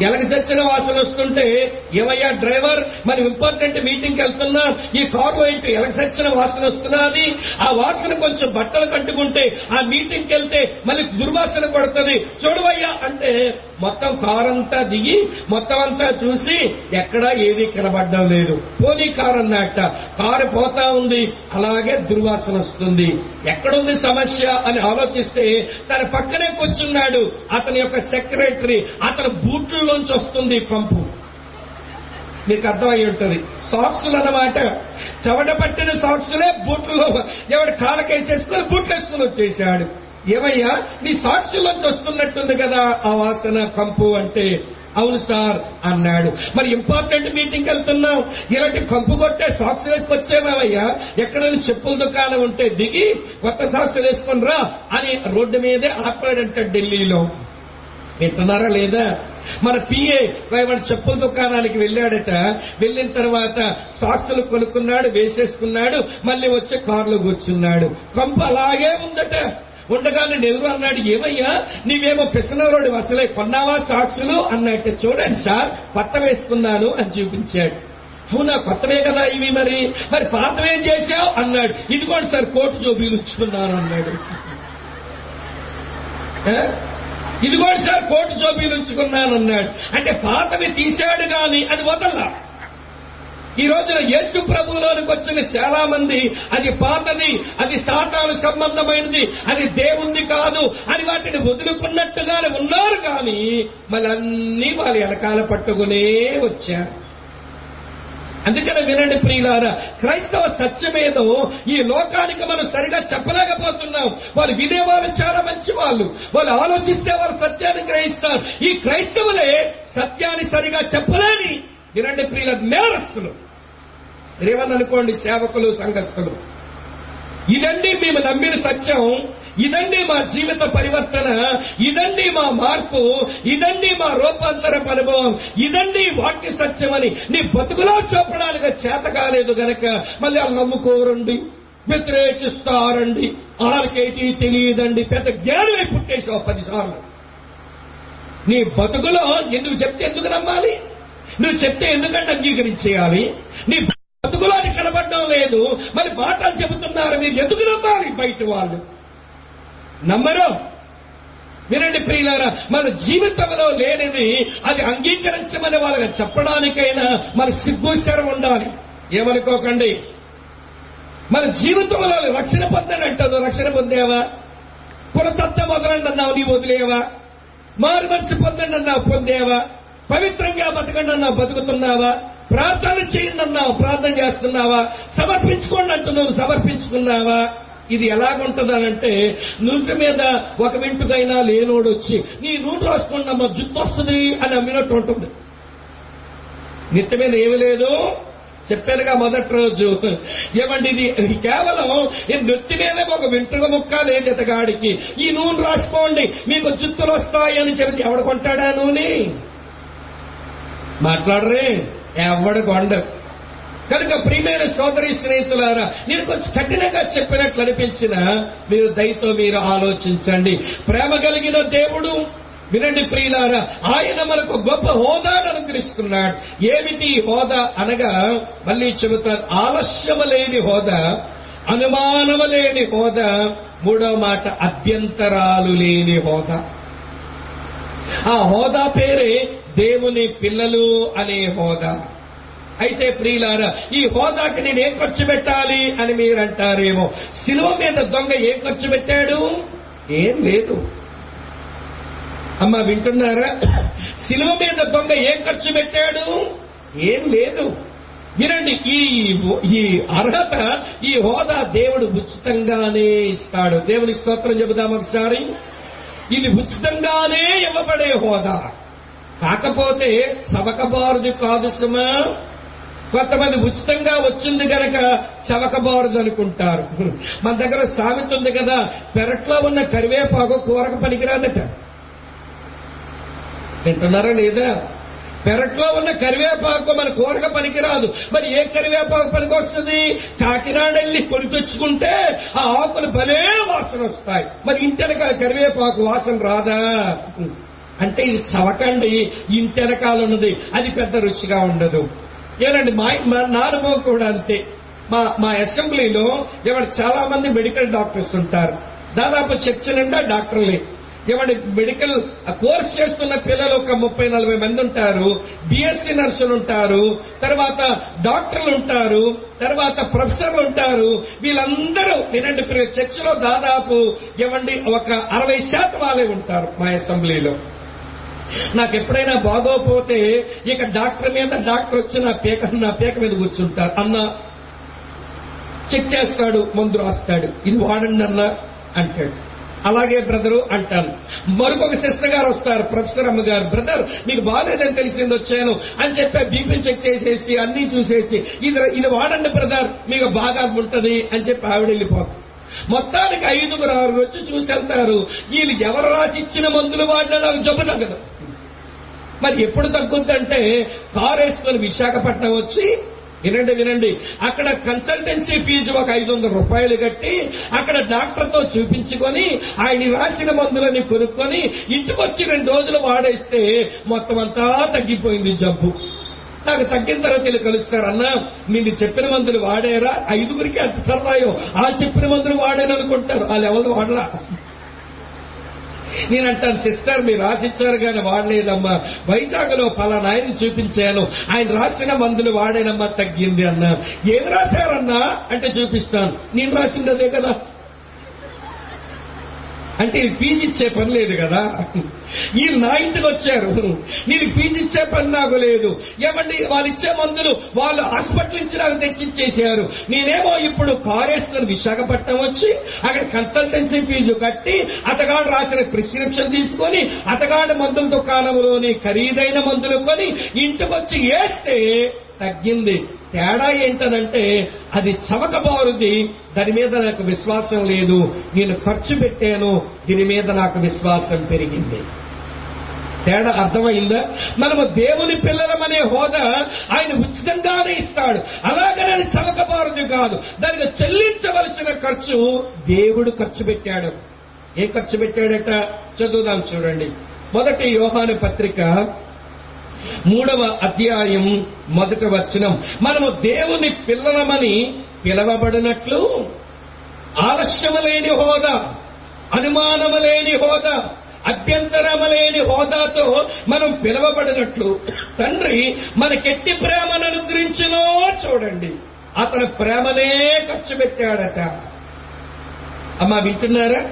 ఎలక చచ్చిన వాసన వస్తుంటే ఏమయ్యా డ్రైవర్ మరి ఇంపార్టెంట్ మీటింగ్కి వెళ్తున్నా ఈ కారులో ఏంటి ఎలక చచ్చిన వాసన వస్తున్నది ఆ వాసన కొంచెం బట్టలు కట్టుకుంటే ఆ మీటింగ్కి వెళ్తే మళ్ళీ దుర్వాసన కొడుతుంది. చూడవయ్యా అంటే మొత్తం కారంతా అంతా దిగి మొత్తం అంతా చూసి ఎక్కడా ఏది కనబడడం లేదు. పోనీ కారు అన్నట్ట కారు పోతా ఉంది అలాగే దుర్వాసన వస్తుంది. ఎక్కడుంది సమస్య అని ఆలోచిస్తే తన పక్కనే కూర్చున్నాడు. అతని యొక్క సెక్రటరీ అతని బూట్లలోంచి వస్తుంది పంపు. మీకు అర్థమై ఉంటుంది. సాక్సులు అన్నమాట. చెవట పట్టిన సాక్సులే బూట్లలో ఎవడు కాలకేసేసుకుని బూట్లు వేసుకుని వచ్చేసాడు. ఏమయ్యా నీ సాక్షిలోంచి వస్తున్నట్టుంది కదా ఆ వాసన కంపు అంటే. అవును సార్ అన్నాడు. మరి ఇంపార్టెంట్ మీటింగ్ వెళ్తున్నాం. ఇలాంటి కంపు కొట్టే సాక్స్ వేసుకొచ్చేమయ్యా ఎక్కడైనా చెప్పుల దుకాణం ఉంటే దిగి కొత్త సాక్స్ వేసుకుని రా అని రోడ్డు మీదే ఆపాడంట ఢిల్లీలో. వింటున్నారా లేదా? మన పిఏ వాడు చెప్పుల దుకాణానికి వెళ్ళాడట. వెళ్ళిన తర్వాత సాక్సులు కొనుక్కున్నాడు వేసేసుకున్నాడు మళ్ళీ వచ్చి కారులో కూర్చున్నాడు. కంపు అలాగే ఉందట. ఉండగా నేను ఎదురు అన్నాడు ఏమయ్యా నీవేమో పిసనరోడు అసలే కొన్నావా సాక్షులు? అన్నట్టు చూడండి సార్ కొత్త వేసుకున్నాను అని చూపించాడు. అవునా కొత్తవే కదా ఇవి మరి? మరి పాతవేం చేశావు? అన్నాడు. ఇదిగోండి సార్ కోర్టు జోబీలు ఉంచుకున్నాను అన్నాడు. ఇదిగోండి సార్ కోర్టు జోబీలు ఉంచుకున్నాను అన్నాడు. అంటే పాతవి తీశాడు కానీ అది వదల్లా? ఈ రోజున యేసు ప్రభువులోనికి వచ్చిన చాలా మంది అది పాతది అది సాతాను సంబంధమైనది అది దేవుంది కాదు అని వాటిని వదులుకున్నట్టుగానే ఉన్నారు కానీ మళ్ళీ వాళ్ళు వాళ్ళ వెనకాల పట్టుకునే వచ్చారు. అందుకనే వినండి ప్రియులారా క్రైస్తవ సత్యమేదో ఈ లోకానికి మనం సరిగా చెప్పలేకపోతున్నాం. వాళ్ళు వినేవాళ్ళు చాలా మంచి వాళ్ళు వాళ్ళు ఆలోచిస్తే వాళ్ళు సత్యాన్ని గ్రహిస్తారు. ఈ క్రైస్తవులే సత్యాన్ని సరిగా చెప్పలేని వినండి ప్రియుల నేరస్తులు. రేవన్ అనుకోండి సేవకులు సంఘస్థులు. ఇదండి మేము నమ్మిన సత్యం. ఇదండి మా జీవిత పరివర్తన. ఇదండి మా మార్పు. ఇదండి మా రూపాంతర అనుభవం. ఇదండి వాక్య సత్యం అని నీ బతుకులో చూపడానికి చేత కాలేదు గనక మళ్ళీ వాళ్ళు నమ్ముకోరండి వ్యతిరేకిస్తారండి. వాళ్ళకేటి తెలియదండి. పెద్ద జ్ఞానమే పుట్టేసావు పదిసార్లు. నీ బతుకులో ఎందుకు చెప్తే ఎందుకు నమ్మాలి? నువ్వు చెప్తే ఎందుకంటే అంగీకరించేయాలి? నీ బతుకులో అది కనబడడం లేదు. మరి మాటలు చెబుతున్నారు. మీరు ఎందుకు నమ్మాలి బయట వాళ్ళు? నమ్మరు? వినండి ప్రియులారా మన జీవితంలో లేనిది అది అంగీకరించమని వాళ్ళకి చెప్పడానికైనా మన సిగ్గుశరం ఉండాలి. ఏమనుకోకండి? మన జీవితంలో రక్షణ పొందని రక్షణ పొందేవా? పురతత్వం వదలండి అన్నావు నీ వదిలేవా? మారు మనసు పొందండి అన్నావు పొందేవా? పవిత్రంగా బతకండి అన్నావు బతుకుతున్నావా? ప్రార్థన చేయండి అన్నావు ప్రార్థన చేస్తున్నావా? సమర్పించుకోండి అంటున్నావు సమర్పించుకున్నావా? ఇది ఎలాగుంటుందనంటే నూటి మీద ఒక వింటుకైనా లేనోడు వచ్చి నీ నూనె రాసుకున్నమ్మా జుట్టు వస్తుంది అని అమ్మినట్టు ఉంటుంది. నిత్య మీద ఏమి లేదు. చెప్పానుగా మొదటి రోజు. ఏమండి ఇది? ఇది కేవలం ఈ నెత్తి మీదే ఒక వెంట్రుక ముక్క లేదు ఇతగాడికి ఈ నూనె రాసుకోండి మీకు జుత్తులు వస్తాయి అని చెబితే ఎవడు కొంటాడా నూనె? మాట్లాడరే? ఎవడు కొండ? కనుక ప్రియమైన సోదరి స్నేహితులారా నేను కొంచెం కఠినంగా చెప్పినట్లు అనిపించిన మీరు దయతో మీరు ఆలోచించండి. ప్రేమ కలిగిన దేవుడు వినండి ప్రియులారా ఆయన మనకు గొప్ప హోదాను అనుగ్రహిస్తున్నాడు. ఏమిటి ఈ హోదా అనగా మళ్ళీ చెబుతారు ఆలస్యము లేని హోదా అనుమానము లేని హోదా మూడో మాట అభ్యంతరాలు లేని హోదా. ఆ హోదా పేరే దేవుని పిల్లలు అనే హోదా. అయితే ప్రియులారా ఈ హోదాకి నేను ఏం ఖర్చు పెట్టాలి అని మీరు అంటారేమో శిలువ మీద దొంగ ఏం ఖర్చు పెట్టాడు? ఏం లేదు. అమ్మ వింటున్నారా? శిలువ మీద దొంగ ఏం ఖర్చు పెట్టాడు? ఏం లేదు. వినండి ఈ ఈ అర్హత ఈ హోదా దేవుడు ఉచితంగానే ఇస్తాడు. దేవుని స్తోత్రం చెబుదాం ఒకసారి. ఇది ఉచితంగానే ఇవ్వబడే హోదా. కాకపోతే చవకబారుది కాదు సుమా. కొంతమంది ఉచితంగా వచ్చింది గనక చవకబారుదు అనుకుంటారు. మన దగ్గర సామెత ఉంది కదా పెరట్లో ఉన్న కరివేపాకు కూరకు పనికిరాదట. వింటున్నారా లేదా? పెరట్లో ఉన్న కరివేపాకు మన కూరక పనికిరాదు. మరి ఏ కరివేపాకు పనికి వస్తుంది కాకినాడ వెళ్ళి కొని తెచ్చుకుంటే ఆ ఆకులు భలే వాసన వస్తాయి. మరి ఇంటెనక కరివేపాకు వాసన రాదా? అంటే ఇది చవకండి ఇంటెనకాలన్నది అది పెద్ద రుచిగా ఉండదు. ఏనండి మా మా- నా అనుభవం కూడా అంతే. మా మా అసెంబ్లీలో ఎవరు చాలా మంది మెడికల్ డాక్టర్స్ ఉంటారు. దాదాపు చర్చ నిండా డాక్టర్లే. ఏమంటే మెడికల్ కోర్స్ చేస్తున్న పిల్లలు ఒక ముప్పై నలభై మంది ఉంటారు బీఎస్సీ నర్సులు ఉంటారు తర్వాత డాక్టర్లు ఉంటారు తర్వాత ప్రొఫెసర్లు ఉంటారు. వీళ్ళందరూ వినండి ప్రియ చర్చిలో దాదాపు ఇవ్వండి ఒక అరవై శాతం వాళ్ళే ఉంటారు మా అసెంబ్లీలో. నాకు ఎప్పుడైనా బాగోపోతే ఇక డాక్టర్ మీద డాక్టర్ వచ్చి నా పేక నా పేక మీద కూర్చుంటారు. అన్న చెక్ చేస్తాడు మందు రాస్తాడు. ఇది వాడండి అన్న అంటాడు. అలాగే బ్రదరు అంటాను. మరొక సిస్టర్ గారు వస్తారు ప్రొఫెసర్ అమ్మ గారు. బ్రదర్ మీకు బాగాలేదని తెలిసింది వచ్చాను. అని చెప్పి బీపీ చెక్ చేసేసి అన్ని చూసేసి ఇది ఇది వాడండి బ్రదర్ మీకు బాగా ఉంటది. అని చెప్పి ఆవిడ వెళ్ళిపోతుంది. మొత్తానికి ఐదుగురు ఆరు వచ్చి చూసి వెళ్తారు. వీళ్ళు ఎవరు రాసి ఇచ్చిన మందులు వాడినా నాకు జబ్బు తగ్గదు. మరి ఎప్పుడు తగ్గుద్దంటే కారు వేసుకొని విశాఖపట్నం వచ్చి వినండి వినండి అక్కడ కన్సల్టెన్సీ ఫీజు ఒక ఐదు వందల రూపాయలు కట్టి అక్కడ డాక్టర్తో చూపించుకొని ఆయన రాసిన మందులని కొనుక్కొని ఇంటికి వచ్చి రెండు రోజులు వాడేస్తే మొత్తం అంతా తగ్గిపోయింది జబ్బు. నాకు తగ్గిన తర్వాత వీళ్ళు కలుస్తారు అన్న చెప్పిన మందులు వాడారా? ఐదుగురికి అంత సరదాయో ఆ చెప్పిన మందులు వాడాను అనుకుంటారు వాళ్ళు ఎవరు వాడరా? నేను అంటాను సిస్టర్ మీరు రాసిచ్చారు కానీ వాడలేదమ్మా. వైజాగ్లో పలానా ఆయన చూపించాను. ఆయన రాసిన మందులు వాడేనమ్మా తగ్గింది అన్నా. ఏం రాశారన్నా? అంటే చూపిస్తాను. నేను రాసింది అదే కదా. అంటే ఫీజు ఇచ్చే పని లేదు కదా. వీళ్ళు నా ఇంటికి వచ్చారు. నేను ఫీజు ఇచ్చే పని నాకు లేదు. ఏమండి వాళ్ళు ఇచ్చే మందులు వాళ్ళు హాస్పిటల్ నుంచి నాకు తెచ్చిచ్చేసారు నేనేమో ఇప్పుడు కారేసుకుని విశాఖపట్నం వచ్చి అక్కడ కన్సల్టెన్సీ ఫీజు కట్టి అతగాడు రాసిన ప్రిస్క్రిప్షన్ తీసుకొని అతగాడు మందుల దుకాణంలోని ఖరీదైన మందులు కొని ఇంటికి వచ్చి వేస్తే తగ్గింది. తేడా ఏంటనంటే అది చవకబారుది దాని మీద నాకు విశ్వాసం లేదు. నేను ఖర్చు పెట్టాను. దీని మీద నాకు విశ్వాసం పెరిగింది. తేడా అర్థమైందా? మనము దేవుని పిల్లలమనే హోదా ఆయన ఉచితంగానే ఇస్తాడు. అలాగనే అది కాదు. దానికి చెల్లించవలసిన ఖర్చు దేవుడు ఖర్చు పెట్టాడు. ఏ ఖర్చు పెట్టాడట? చదువుదాం చూడండి. మొదటి యోహాను పత్రిక మూడవ అధ్యాయం మొదటి వచనం. మనము దేవుని పిల్లలమని పిలవబడినట్లు ఆలస్యము లేని హోదా అనుమానము లేని హోదా అభ్యంతరములేని హోదాతో మనం పిలవబడినట్లు. తండ్రి మనకెట్టి ప్రేమను అనుగ్రహించినో చూడండి. అతను ప్రేమనే ఖర్చు పెట్టాడట. అమ్మా వింటున్నారా?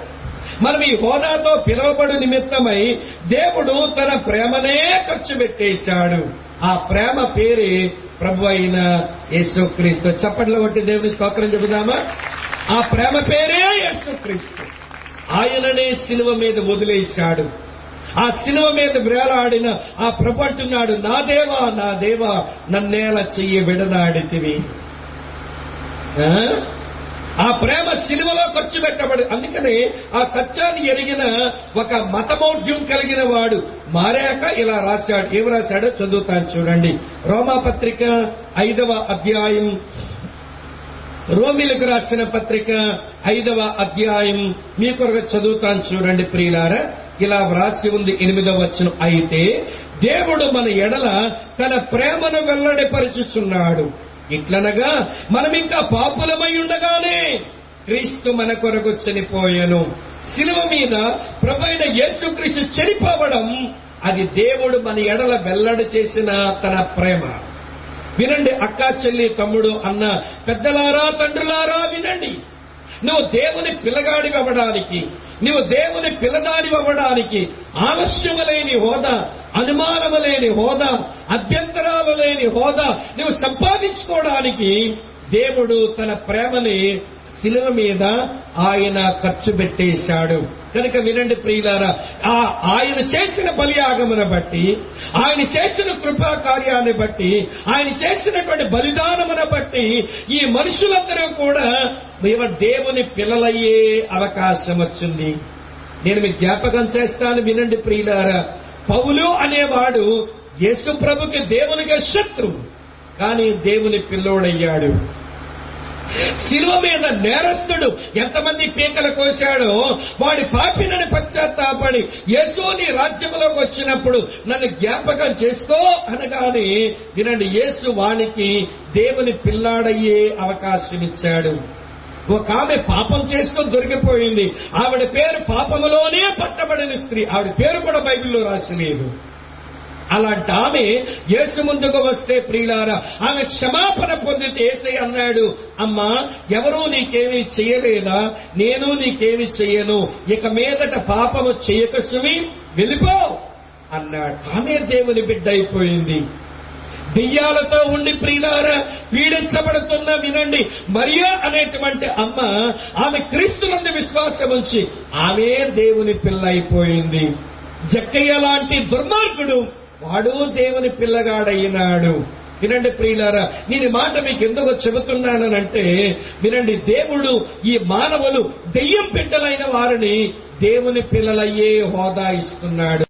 మనం ఈ హోదాతో పిలువబడు నిమిత్తమై దేవుడు తన ప్రేమనే ఖర్చు పెట్టేశాడు. ఆ ప్రేమ పేరే ప్రభు అయిన యేసుక్రీస్తు. చప్పట్లో కొట్టి దేవుని స్తోత్రం చెబుదామా? ఆ ప్రేమ పేరే యేసుక్రీస్తు. ఆయననే శిలువ మీద వదిలేశాడు. ఆ శిలువ మీద వేలాడిన ఆ ప్రభు అంటున్నాడు నా దేవా నా దేవా నన్నేల చెయ్యి విడనాడితివి. ఆ? ఆ ప్రేమ శిలువలో ఖర్చు పెట్టబడి అందుకని ఆ సత్యాన్ని ఎరిగిన ఒక మతమౌఢ్యం కలిగిన వాడు మారాక ఇలా రాశాడు. ఏం రాశాడో చదువుతాను చూడండి. రోమాపత్రిక ఐదవ అధ్యాయం రోమిలకు రాసిన పత్రిక ఐదవ అధ్యాయం మీ కొరకు చదువుతాను చూడండి ప్రియులారా. ఇలా వ్రాసి ఉంది ఎనిమిదవ వచ్చిన అయితే దేవుడు మన ఎడల తన ప్రేమను వెల్లడిపరుచుచున్నాడు. ఇట్లనగా మనం ఇంకా పాపులమై ఉండగానే క్రీస్తు మన కొరకు చనిపోయాను. శిలువ మీద ప్రభైన యేసుక్రీస్తు చనిపోవడం అది దేవుడు మన ఎడల వెల్లడి చేసిన తన ప్రేమ. వినండి అక్క చెల్లి తమ్ముడు అన్న పెద్దలారా తండ్రులారా వినండి. నువ్వు దేవుని పిల్లగాడి అవ్వడానికి నువ్వు దేవుని పిల్లదాని అవ్వడానికి ఆలస్యము లేని హోదా అనుమానము లేని హోదా అభ్యంతరాలు లేని హోదా నువ్వు సంపాదించుకోవడానికి దేవుడు తన ప్రేమని శిలువ మీద ఆయన ఖర్చు పెట్టేశాడు. కనుక వినండి ప్రియులారా ఆ ఆయన చేసిన బలియాగమును బట్టి ఆయన చేసిన కృపా కార్యాన్ని బట్టి ఆయన చేసినటువంటి బలిదానమును బట్టి ఈ మనుషులందరూ కూడా మేము దేవుని పిల్లలయ్యే అవకాశం వచ్చింది. నేను మీ జ్ఞాపకం చేస్తాను వినండి ప్రియులారా. పౌలు అనేవాడు యేసు ప్రభుకి దేవునికి శత్రువు. కానీ దేవుని పిల్లోడయ్యాడు. శిలువ మీద నేరస్తుడు ఎంతమంది పీకలు కోశాడో వాడి పాపినని పశ్చాత్తాపడి యేసుని రాజ్యంలోకి వచ్చినప్పుడు నన్ను జ్ఞాపకం చేసుకో అనగానే వినండి యేసు వానికి దేవుని పిల్లాడయ్యే అవకాశం ఇచ్చాడు ఒక ఆమె పాపం చేసుకొని దొరికిపోయింది. ఆవిడ పేరు పాపములోనే పట్టబడిన స్త్రీ. ఆవిడ పేరు కూడా బైబిల్లో రాసి లేదు. అలాంటి ఆమె యేసు ముందుకు వస్తే ప్రియులారా ఆమె క్షమాపణ పొందితే ఏసై అన్నాడు అమ్మా ఎవరూ నీకేమీ చెయ్యలేదా నేను నీకేమి చెయ్యను. ఇక మీదట పాపము చెయ్యక సుమి వెళ్ళిపో అన్నాడు. ఆమె దేవుని బిడ్డ అయిపోయింది. దెయ్యాలతో ఉండి ప్రియులారా పీడించబడుతున్న వినండి. మరియా అనేటువంటి అమ్మ ఆమె క్రీస్తునందు విశ్వాసం ఉంచి ఆమె దేవుని పిల్ల అయిపోయింది. జక్కయ్య లాంటి దుర్మార్గుడు వాడు దేవుని పిల్లగాడైనాడు. వినండి ప్రియులారా నేను మాట మీకు ఎందుకు చెబుతున్నానంటే వినండి దేవుడు ఈ మానవులు దెయ్యం బిడ్డలైన వారిని దేవుని పిల్లలయ్యే హోదా ఇస్తున్నాడు.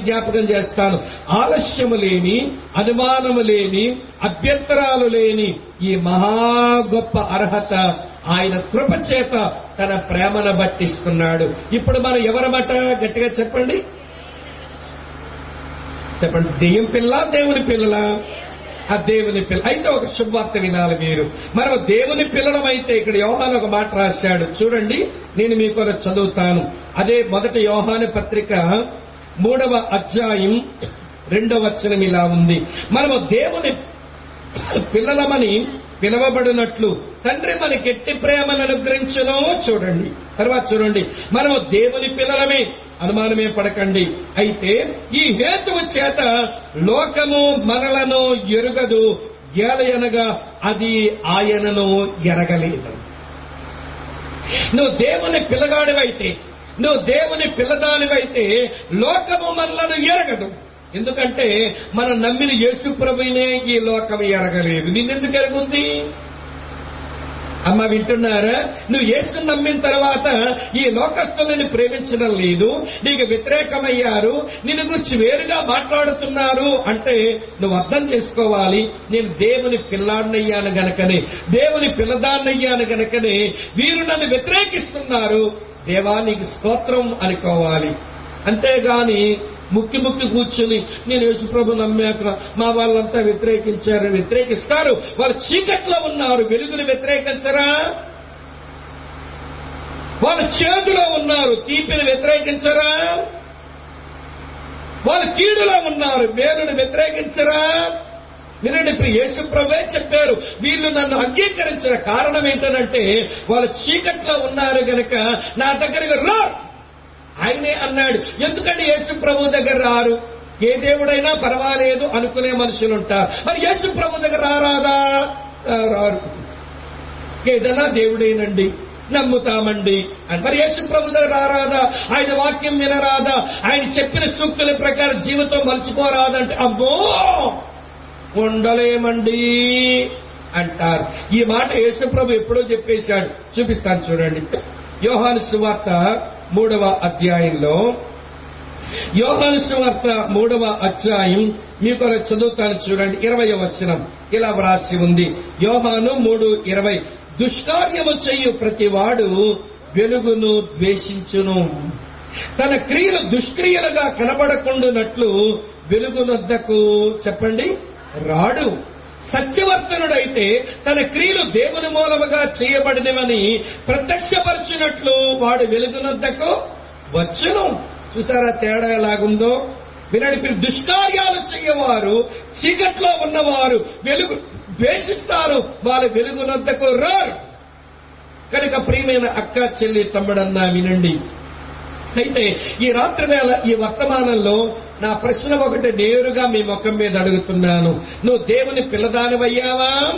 జ్ఞాపకం చేస్తాను ఆలస్యము లేని అనుమానము లేని అభ్యంతరాలు లేని ఈ మహా గొప్ప అర్హత ఆయన కృప చేత తన ప్రేమను బట్టిస్తున్నాడు. ఇప్పుడు మనం ఎవరమాట గట్టిగా చెప్పండి? చెప్పండి. దెయ్యం పిల్ల దేవుని పిల్లల? ఆ దేవుని పిల్ల. అయితే ఒక శుభవార్త వినాలి మీరు. మనం దేవుని పిల్లలమైతే ఇక్కడ యోహాన్ ఒక మాట రాశాడు. చూడండి నేను మీకు చదువుతాను. అదే మొదటి యోహాన పత్రిక మూడవ అధ్యాయం రెండవ వచనం ఇలా ఉంది. మనము దేవుని పిల్లలమని పిలవబడినట్లు తండ్రి మనకి ఎట్టి ప్రేమను అనుగ్రహించను చూడండి. తర్వాత చూడండి. మనము దేవుని పిల్లలమే. అనుమానమే పడకండి. అయితే ఈ హేతువు చేత లోకము మనలను ఎరుగదు. ఏలయనగా అది ఆయనను ఎరగలేదు. నువ్వు దేవుని పిల్లగాడివైతే నువ్వు దేవుని పిల్లదానివైతే లోకము మనలను ఎరగదు. ఎందుకంటే మనం నమ్మిన యేసు ప్రభునే ఈ లోకం ఎరగలేదు. నిన్నెందుకు ఎరుగుంది అమ్మ వింటున్నారా? నువ్వు యేసు నమ్మిన తర్వాత ఈ లోకస్తులని ప్రేమించడం లేదు. నీకు వ్యతిరేకమయ్యారు. నిన్ను గురించి వేరుగా మాట్లాడుతున్నారు. అంటే నువ్వు అర్థం చేసుకోవాలి. నేను దేవుని పిల్లాడినయ్యాను గనకనే. దేవుని పిల్లదాన్నయ్యాను గనకనే. వీరు నన్ను వ్యతిరేకిస్తున్నారు. దేవా నీకు స్తోత్రం అనుకోవాలి. అంతేగాని ముక్కి ముక్కి కూర్చుని నేను యేసుప్రభు నమ్మాక మా వాళ్ళంతా వ్యతిరేకించారు వ్యతిరేకిస్తారు. వాళ్ళు చీకట్లో ఉన్నారు. వెలుగుని వ్యతిరేకించరా? వాళ్ళు చేతులో ఉన్నారు. తీపిని వ్యతిరేకించరా? వాళ్ళు కీడులో ఉన్నారు. మేలుని వ్యతిరేకించరా? వినండి ఇప్పుడు యేసుప్రభే చెప్పారు వీళ్ళు నన్ను అంగీకరించిన కారణం ఏంటనంటే వాళ్ళు చీకట్లో ఉన్నారు గనక నా దగ్గరకు రా. ఆయనే అన్నాడు. ఎందుకంటే యేసు ప్రభు దగ్గర రారు? ఏ దేవుడైనా పర్వాలేదు అనుకునే మనుషులు ఉంటారు మరి యేసు ప్రభు దగ్గర రారాదా? రారు. ఏదైనా దేవుడేనండి నమ్ముతామండి అని. మరి యేసు ప్రభు దగ్గర రారాదా? ఆయన వాక్యం వినరాదా? ఆయన చెప్పిన సూక్తుల ప్రకారం జీవితం మలుచుకోరాదంటే అబ్బో! ఉండలేమండి అంటారు. ఈ మాట యేసుప్రభు ఎప్పుడో చెప్పేశాడు. చూపిస్తాను చూడండి. యోహాను సువార్త మూడవ అధ్యాయంలో యోగాను సువార్త మూడవ అధ్యాయం మీ అలా చదువుతాను చూడండి ఇరవై వచనం. ఇలా వ్రాసి ఉంది. యోహాను మూడు ఇరవై. దుష్కార్యము చెయ్యు ప్రతివాడు వెలుగును ద్వేషించును. తన క్రియలు దుష్క్రియలుగా కనబడకుండానట్లు వెలుగునొద్దకు చెప్పండి రాడు. సత్యవర్తనుడైతే తన క్రియలు దేవుని మూలముగా చేయబడినవని ప్రత్యక్షపరచినట్లు వాడు వెలుగునద్దకు? వచ్చును. చూసారా తేడా ఎలాగుందో? వినడి దుష్కార్యాలు చేయవారు చీకట్లో ఉన్నవారు వెలుగు ద్వేషిస్తారు వారు వెలుగునద్దకు రారు. కనుక ప్రియమైన అక్క చెల్లి తమ్ముడన్నా వినండి. అయితే ఈ రాత్రి వేళ ఈ వర్తమానంలో నా ప్రశ్న ఒకటి నేరుగా మీ ముఖం మీద అడుగుతున్నాను. నువ్వు దేవుని పిల్లదానివయ్యావా?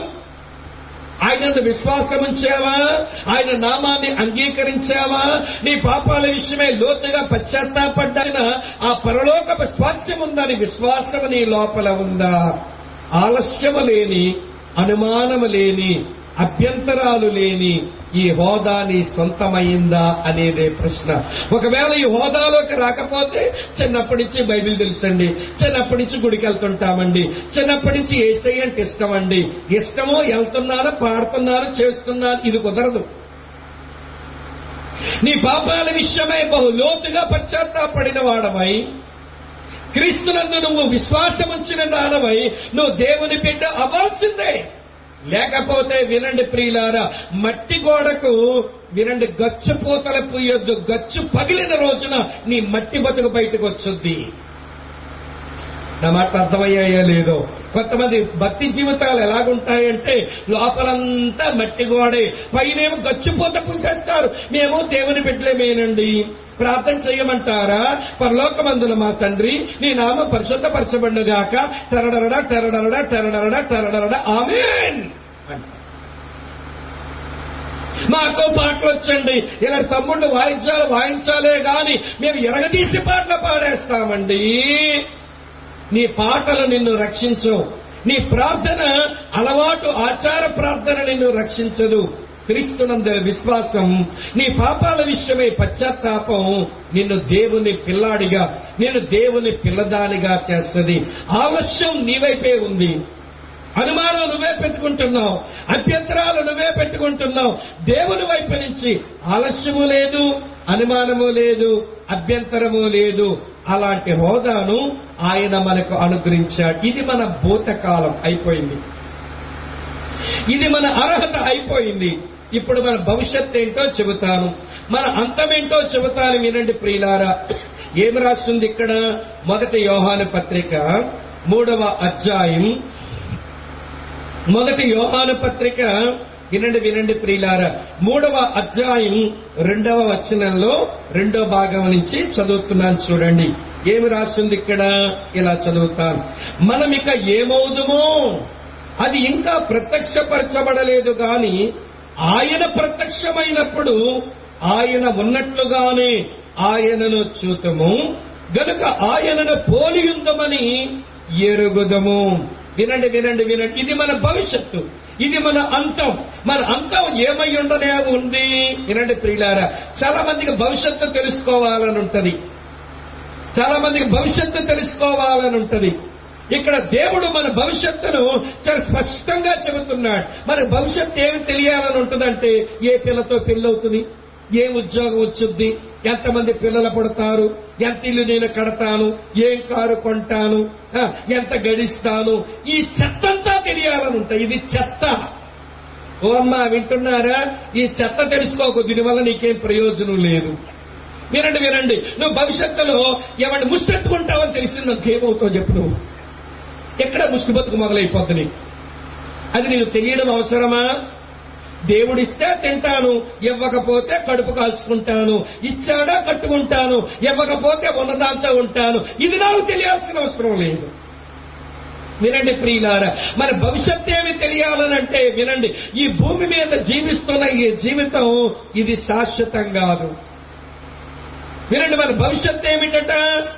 ఆయనను విశ్వాసం ఉంచావా? ఆయన నామాన్ని అంగీకరించావా? నీ పాపాల విషయమే లోతుగా పశ్చాత్తాపడ్డాయిన ఆ పరలోక స్వాస్యం ఉందని విశ్వాసం నీ లోపల ఉందా? ఆలస్యము లేని అనుమానము లేని అభ్యంతరాలు లేని ఈ హోదా నీ సొంతమైందా అనేదే ప్రశ్న. ఒకవేళ ఈ హోదాలోకి రాకపోతే చిన్నప్పటి నుంచి బైబిల్ తెలుసండి. చిన్నప్పటి నుంచి గుడికి వెళ్తుంటామండి చిన్నప్పటి నుంచి ఏసై అంటే ఇష్టం అండి ఇష్టమో వెళ్తున్నాను పాడుతున్నాను చేస్తున్నాను ఇది కుదరదు. నీ పాపాల విషయమై బహు లోతుగా పశ్చాత్తాపడిన వాడమై క్రీస్తునందు నువ్వు విశ్వాసముంచిన దానమై నువ్వు దేవుని బిడ్డ అవ్వాల్సిందే. లేకపోతే వినండి ప్రియులారా మట్టి గోడకు వినండి గచ్చు పూతల పూయొద్దు గచ్చు పగిలిన రోజున నీ మట్టి బతుకు బయటకు వచ్చుద్ది నా మాట అర్థమయ్యాయో లేదో? కొంతమంది భక్తి జీవితాలు ఎలాగుంటాయంటే లోపలంతా మట్టి గోడే. పైనేమో గచ్చిపోత పూసేస్తారు. మేము దేవుని బిడ్డలేమేనండి? ప్రార్థన చేయమంటారా? పరలోకమందుల మా తండ్రి నీ నామ పరిశుద్ధపరచబడుగాక టెరడరడా టెరడరడా టెరడరడా టెరడరడా. ఆమెన్! అంటారు. మాకు పాటలు వచ్చండి. ఇలా తమ్ముళ్ళు వాయించాలి వాయించాలే గాని మేము ఎరగదీసి పాటలు పాడేస్తామండి. నీ పాటలు నిన్ను రక్షించవు నీ ప్రార్థన అలవాటు ఆచార ప్రార్థన నిన్ను రక్షించదు. క్రీస్తునందరి విశ్వాసం నీ పాపాల విషయమై పశ్చాత్తాపం నిన్ను దేవుని పిల్లాడిగా నిన్ను దేవుని పిల్లదానిగా చేస్తుంది. ఆలస్యం నీవైపే ఉంది. అనుమానం నువ్వే పెట్టుకుంటున్నావు. అభ్యంతరాలు నువ్వే పెట్టుకుంటున్నావు. దేవుని వైపు నుంచి ఆలస్యము లేదు అనుమానము లేదు అభ్యంతరము లేదు. అలాంటి హోదాను ఆయన మనకు అనుగ్రహించాడు. ఇది మన భూతకాలం అయిపోయింది. ఇది మన అర్హత అయిపోయింది. ఇప్పుడు మన భవిష్యత్ ఏంటో చెబుతాను. మన అంతమేంటో చెబుతాను వినండి ప్రియులారా. ఏమి రాస్తుంది ఇక్కడ? మొదటి యోహాను పత్రిక మూడవ అధ్యాయం. మొదటి యోహాను పత్రిక వినండి వినండి ప్రియులారా మూడవ అధ్యాయం రెండవ వచనంలో రెండో భాగం నుంచి చదువుతున్నాను చూడండి. ఏమి రాస్తుంది ఇక్కడ? ఇలా చదువుతాను. మనం ఇక ఏమవుదుమో అది ఇంకా ప్రత్యక్షపరచబడలేదు గాని ఆయన ప్రత్యక్షమైనప్పుడు ఆయన ఉన్నట్లుగానే ఆయనను చూతము. గనుక ఆయనను పోలియుందమని ఎరుగుదము. వినండి వినండి వినండి. ఇది మన భవిష్యత్తు. ఇది మన అంతం. మన అంతం ఏమై ఉండనే ఉంది? వినండి ప్రియులారా చాలా మందికి భవిష్యత్తు తెలుసుకోవాలని ఉంటది. చాలా మందికి భవిష్యత్తు తెలుసుకోవాలని ఉంటది. ఇక్కడ దేవుడు మన భవిష్యత్తును చాలా స్పష్టంగా చెబుతున్నాడు. మన భవిష్యత్తు ఏమి తెలియాలని ఉంటుందంటే ఏ పిల్లతో పెళ్ళవుతుంది? ఏ ఉద్యోగం వచ్చుద్ది ఎంతమంది పిల్లలు పడతారు? ఎంత ఇల్లు నేను కడతాను? ఏం కారు కొంటాను? ఎంత గడిస్తాను? ఈ చెత్తంతా తెలియాలని ఉంటాయి. ఇది చెత్త. ఓ అమ్మా వింటున్నారా? ఈ చెత్త తెలుసుకోకు. దీనివల్ల నీకేం ప్రయోజనం లేదు. వినండి వినండి. నువ్వు భవిష్యత్తులో ఎవరిని ముష్టెత్తుకుంటావని తెలిసింది నాకు ఏమవుతావు చెప్పు నువ్వు. ఎక్కడ ముష్టి బతుకు మొదలైపోద్ది నీకు? అది నీకు తెలియడం అవసరమా? దేవుడిస్తే తింటాను ఇవ్వకపోతే కడుపు కాల్చుకుంటాను ఇచ్చాడా కట్టుకుంటాను ఇవ్వకపోతే ఉన్నదాంతో ఉంటాను. ఇది నాకు తెలియాల్సిన అవసరం లేదు. వినండి ప్రియులారా మన భవిష్యత్ ఏమి తెలియాలనంటే వినండి ఈ భూమి మీద జీవిస్తున్న ఈ జీవితం ఇది శాశ్వతం కాదు. వినండి మన భవిష్యత్ ఏమిటట?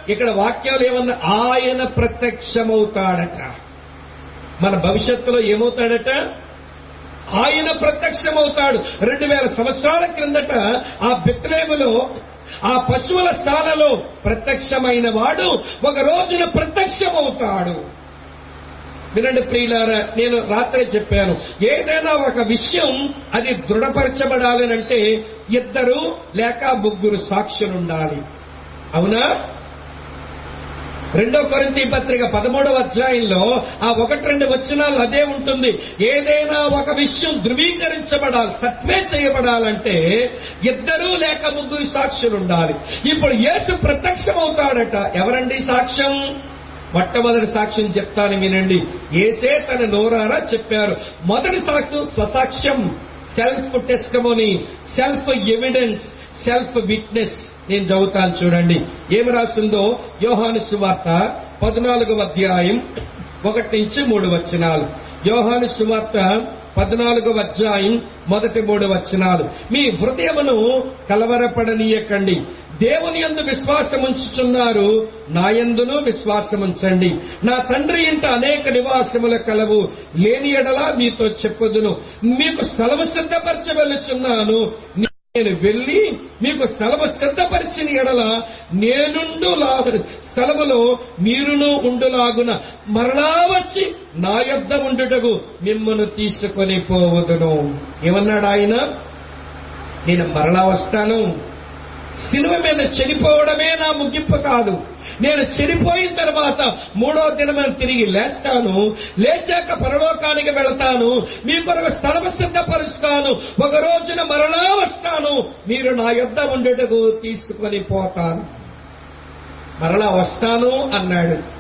ఇక్కడ వాక్యాలు ఏమన్నా ఆయన ప్రత్యక్షమవుతాడట? మన భవిష్యత్తులో ఏమవుతాడట? ఆయన ప్రత్యక్షమవుతాడు. రెండు వేల సంవత్సరాల క్రిందట ఆ బిత్లేములో ఆ పశువుల శాలలో ప్రత్యక్షమైన వాడు ఒక రోజున ప్రత్యక్షమవుతాడు. వినండి ప్రియులారా నేను రాత్రే చెప్పాను. ఏదైనా ఒక విషయం అది దృఢపరచబడాలనంటే ఇద్దరు లేక ముగ్గురు సాక్షులుండాలి. అవునా? రెండో కొరింతి పత్రిక పదమూడవ అధ్యాయంలో ఆ ఒకటి రెండు వచనాలు అదే ఉంటుంది. ఏదైనా ఒక విషయం ధృవీకరించబడాలి సత్వే చేయబడాలంటే ఇద్దరు లేక ముగ్గురు సాక్షులు ఉండాలి ఇప్పుడు యేసు ప్రత్యక్షమవుతాడట. ఎవరండి సాక్ష్యం? మొట్టమొదటి సాక్ష్యం చెప్తాను వినండి. ఏసే తన నోరారా చెప్పారు. మొదటి సాక్ష్యం స్వసాక్ష్యం self testimony self evidence self witness. నేను చదువుతాను చూడండి. ఏమి రాస్తుందో? యోహాను సువార్త పద్నాలుగవ అధ్యాయం ఒకటి నుంచి మూడు వచనాలు. యోహాను సువార్త పద్నాలుగవ అధ్యాయం మొదటి మూడు వచనాలు. మీ హృదయమును కలవరపడనీయకండి. దేవుని యందు విశ్వాసముంచుచున్నారు నా యందును విశ్వాసముంచండి నా తండ్రి ఇంట అనేక నివాసముల కలవు. లేని ఎడలా మీతో చెప్పుదును. మీకు స్థలము సిద్ధపరచవలుచున్నాను నేను వెళ్ళి మీకు స్థలము సిద్ధపరిచిన ఎడల నేనుండు స్థలములో మీరును ఉండులాగున మరలా వచ్చి నా యొద్ద ఉండుటకు మిమ్మను తీసుకొని పోవదును. ఏమన్నాడు ఆయన? నేను మరలా వస్తాను. శిలువ మీద చనిపోవడమే నా ముగింపు కాదు. నేను చనిపోయిన తర్వాత మూడో దినమైన తిరిగి లేస్తాను లేచాక పరలోకానికి వెళతాను మీ కొరకు స్థలం సిద్ధపరుస్తాను ఒక రోజున మరలా వస్తాను మీరు నా యొద్ద ఉండేటకు తీసుకొని పోతాను. మరలా వస్తాను అన్నాడు.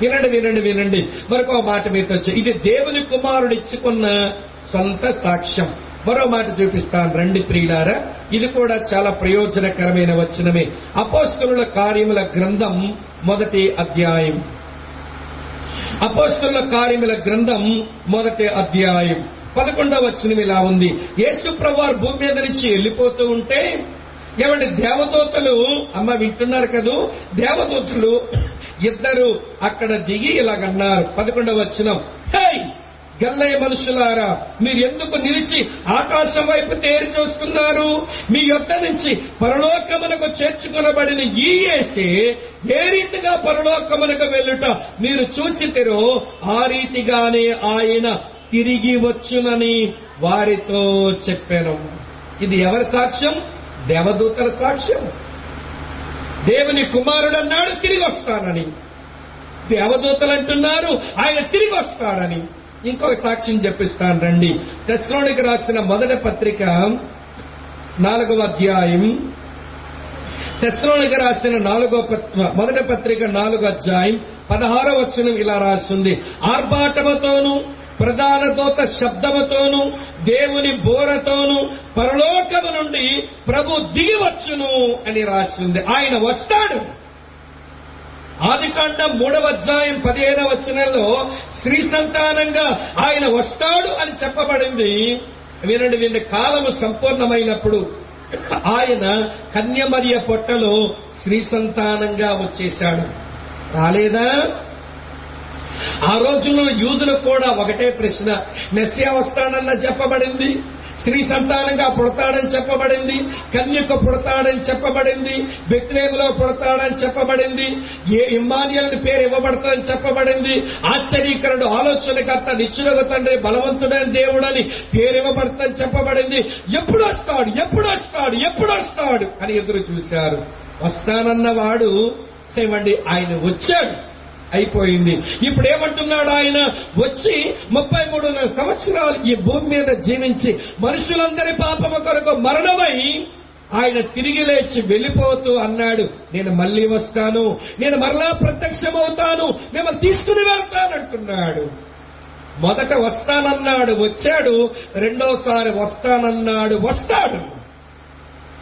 వినండి వినండి వినండి. మరొక మాట మీతో వచ్చి ఇది దేవుని కుమారుడు ఇచ్చుకున్న సొంత సాక్ష్యం. మరో మాట చూపిస్తాను. రండి ప్రియులారా ఇది కూడా చాలా ప్రయోజనకరమైన వచనమే. అపోస్తుల కార్యముల గ్రంథం మొదటి అధ్యాయం. అపోస్తుల కార్యముల గ్రంథం మొదటి అధ్యాయం. పదకొండవ వచనం ఇలా ఉంది. యేసు ప్రభువారు భూమి మీద నుంచి వెళ్ళిపోతూ ఉంటే ఏమంటే దేవదూతలు అమ్మ వింటున్నారు కదూ? దేవదూతలు ఇద్దరు అక్కడ దిగి ఇలాగన్నారు పదకొండవ వచనం. హై గల్లయ్య మనుషులారా మీరు ఎందుకు నిలిచి ఆకాశం వైపు తేరి చూస్తున్నారు? మీ యొద్ద నుంచి పరలోకమునకు చేర్చుకునబడిన ఈ ఏ రీతిగా పరలోకమునకు వెళ్ళుట మీరు చూచితిరో ఆ రీతిగానే ఆయన తిరిగి వచ్చునని వారితో చెప్పాను. ఇది ఎవరి సాక్ష్యం? దేవదూతల సాక్ష్యం. దేవుని కుమారుడు అన్నాడు తిరిగి వస్తానని. దేవదూతలు అంటున్నారు ఆయన తిరిగి వస్తాడని. ఇంకొక సాక్ష్యం చెప్పిస్తాను రండి. తెస్లోనికి రాసిన మొదటి పత్రిక నాలుగవ అధ్యాయం. తెస్లోనికి రాసిన నాలుగో మొదటి పత్రిక నాలుగో అధ్యాయం పదహారో వచనం ఇలా రాస్తుంది. ఆర్భాటముతోనూ ప్రధాన దూత శబ్దముతోను దేవుని బోరతోను పరలోకము నుండి ప్రభు దిగివచ్చును అని రాసింది ఆయన వస్తాడు. ఆదికాండం మూడవ అధ్యాయం పదిహేనవ వచనంలో స్త్రీ సంతానంగా ఆయన వస్తాడు అని చెప్పబడింది. వినండి వినండి కాలము సంపూర్ణమైనప్పుడు ఆయన కన్యమరియ పొట్టలో స్త్రీ సంతానంగా వచ్చేశాడు. రాలేదా? ఆ రోజుల్లో యూదులకు కూడా ఒకటే ప్రశ్న మెస్సియా వస్తాడన్న చెప్పబడింది. స్త్రీ సంతానంగా పుడతాడని చెప్పబడింది కన్యక పుడతాడని చెప్పబడింది బెత్లేములో పుడతాడని చెప్పబడింది ఏ ఇమ్మానియల్ పేరు ఇవ్వబడతాడని చెప్పబడింది ఆశ్చర్యకరుడు ఆలోచనకర్త నిచ్చునకు తండ్రి బలవంతుడైన దేవుడని పేరు ఇవ్వబడతాడని చెప్పబడింది. ఎప్పుడు వస్తాడు? ఎప్పుడు వస్తాడు? ఎప్పుడు వస్తాడు? అని ఎదురు చూశారు. వస్తానన్నవాడు ఏమండి ఆయన వచ్చాడు. అయిపోయింది. ఇప్పుడు ఏమంటున్నాడు ఆయన? వచ్చి ముప్పై మూడున్నర సంవత్సరాలు ఈ భూమి మీద జీవించి మనుషులందరి పాపము కొరకు మరణమై ఆయన తిరిగి లేచి వెళ్ళిపోతూ అన్నాడు నేను మళ్ళీ వస్తాను. నేను మరలా ప్రత్యక్షమవుతాను. మిమ్మల్ని తీసుకుని వెళ్తానంటున్నాడు. మొదట వస్తానన్నాడు వచ్చాడు. రెండోసారి వస్తానన్నాడు వస్తాడు.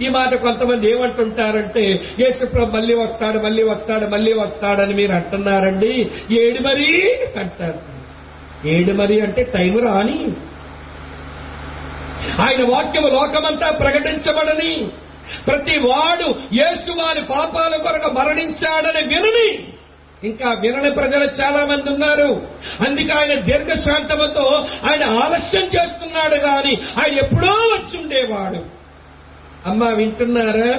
ఈ మాట కొంతమంది ఏమంటుంటారంటే యేసుప్రభు మళ్ళీ వస్తాడు మళ్ళీ వస్తాడు మళ్ళీ వస్తాడని మీరు అంటున్నారండి. ఏడు మరి అంటారు. ఏడు మరి అంటే టైం రాని. ఆయన వాక్యము లోకమంతా ప్రకటించబడని. ప్రతి వాడు యేసు వారి పాపాల కొరకు మరణించాడని వినని. ఇంకా వినని ప్రజలు చాలా మంది ఉన్నారు. అందుకే ఆయన దీర్ఘశాంతముతో ఆయన ఆలస్యం చేస్తున్నాడు గాని ఆయన ఎప్పుడో వచ్చుండేవాడు. అమ్మ వింటున్నారా?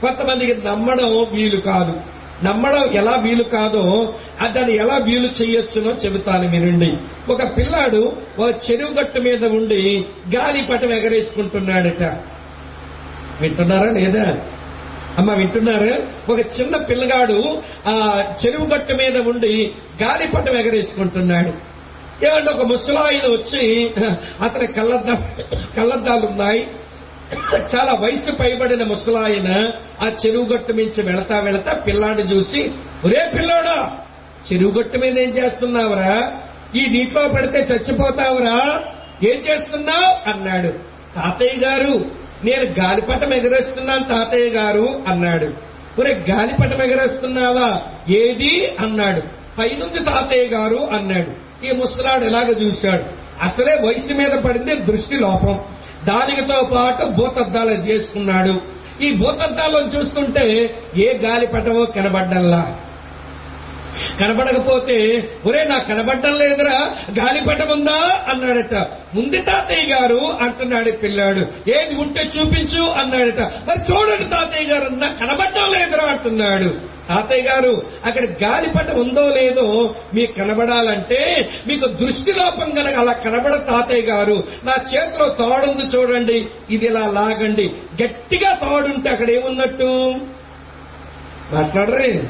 కొంతమందికి నమ్మడం వీలు కాదు. నమ్మడం ఎలా వీలు కాదో దాన్ని ఎలా వీలు చేయొచ్చునో చెబుతాను వినండి. ఒక పిల్లాడు ఒక చెరువు గట్టు మీద ఉండి గాలిపటం ఎగరేసుకుంటున్నాడట. వింటున్నారా లేదా? అమ్మ వింటున్నారు? ఒక చిన్న పిల్లగాడు ఆ చెరువు గట్టు మీద ఉండి గాలిపటం ఎగరేసుకుంటున్నాడు. ఏమంటే ఒక ముసలాయిన వచ్చి అతని కళ్ళద్దా కళ్ళద్దాలు ఉన్నాయి చాలా వయసు పైబడిన ముసలాయన ఆ చెరువు గట్టు మించి వెళతా వెళతా పిల్లాడిని చూసి ఒరే పిల్లోడా చెరువు గట్టు మీద ఏం చేస్తున్నావురా? ఈ నీటిలో పడితే చచ్చిపోతావురా? ఏం చేస్తున్నావు? అన్నాడు. తాతయ్య గారు నేను గాలిపటం ఎగరేస్తున్నాను తాతయ్య గారు అన్నాడు. ఒరే గాలిపటం ఎగరేస్తున్నావా? ఏది? అన్నాడు. పైనుంది తాతయ్య గారు అన్నాడు. ఈ ముసలాడు ఎలాగ చూశాడు. అసలే వయసు మీద పడింది దృష్టి లోపం. దానితో పాటు భూతద్దాలు చేసుకున్నాడు. ఈ భూతద్దాలను చూస్తుంటే ఏ గాలిపటమో కనబడ్డంలా కనబడకపోతే ఒరే నాకు కనబడ్డం లేదురా గాలిపటం ఉందా అన్నాడట. ఉంది తాతయ్య గారు అంటున్నాడు పిల్లాడు. ఏది ఉంటే చూపించు అన్నాడట. మరి చూడండి తాతయ్య గారు నాకు కనబడ్డం లేదురా అంటున్నాడు. తాతయ్య గారు అక్కడ గాలిపటం ఉందో లేదో మీకు కనబడాలంటే మీకు దృష్టి లోపం కనుక అలా కనబడ తాతయ్య గారు. నా చేతిలో తోడుంది చూడండి ఇది ఇలా లాగండి. గట్టిగా తోడుంటే అక్కడ ఏమున్నట్టు? మాట్లాడరే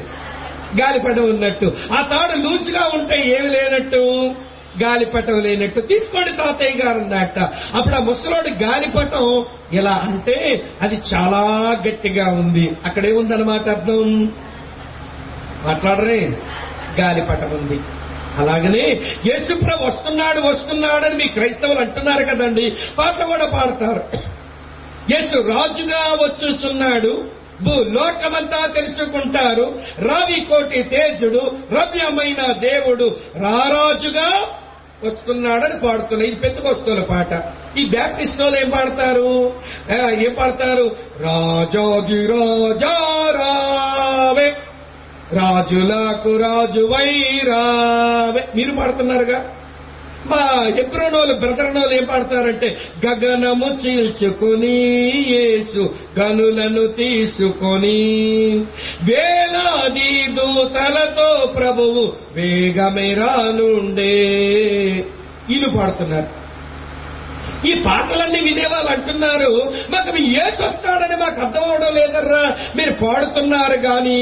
గాలిపటం ఉన్నట్టు. ఆ తాడు లూచుగా ఉంటే ఏమి లేనట్టు? గాలిపటం లేనట్టు. తీసుకోండి తాతయ్య గారు అన్నట్ట అప్పుడు ఆ ముసలోడు గాలిపటం ఎలా అంటే అది చాలా గట్టిగా ఉంది. అక్కడే ఉందన్నమాట అర్థం? మాట్లాడరే. గాలిపటం ఉంది. అలాగనే యేసుప్రభు వస్తున్నాడు వస్తున్నాడని మీ క్రైస్తవులు అంటున్నారు కదండి. పాట కూడా పాడతారు. యేసు రాజుగా వచ్చుచున్నాడు. భూ లోకమంతా తెలుసుకుంటారు. రావి కోటి తేజుడు రమ్యమైన దేవుడు. రారాజుగా వస్తున్నాడని పాడుతున్నాయి ఇది పెద్దకొస్తున్న పాట. ఈ బ్యాప్టిస్ట్ వాళ్ళు ఏం పాడతారు? ఏం పాడతారు? రాజోగి రాజారావే రాజులకు రాజు వైరావే. మీరు పాడుతున్నారుగా? మా ఎబ్రోనోలు బ్రదరనోలు ఏం పాడతారంటే గగనము చీల్చుకుని యేసు గనులను తీసుకొని వేలాది దూతలతో ప్రభువు వేగమే రానుండే. ఇల్లు పాడుతున్నారు. ఈ పాటలన్నీ వినేవాళ్ళు అంటున్నారు మాకు మీ ఏసు వస్తాడని మాకు అర్థం అవడం లేదర్రా మీరు పాడుతున్నారు కానీ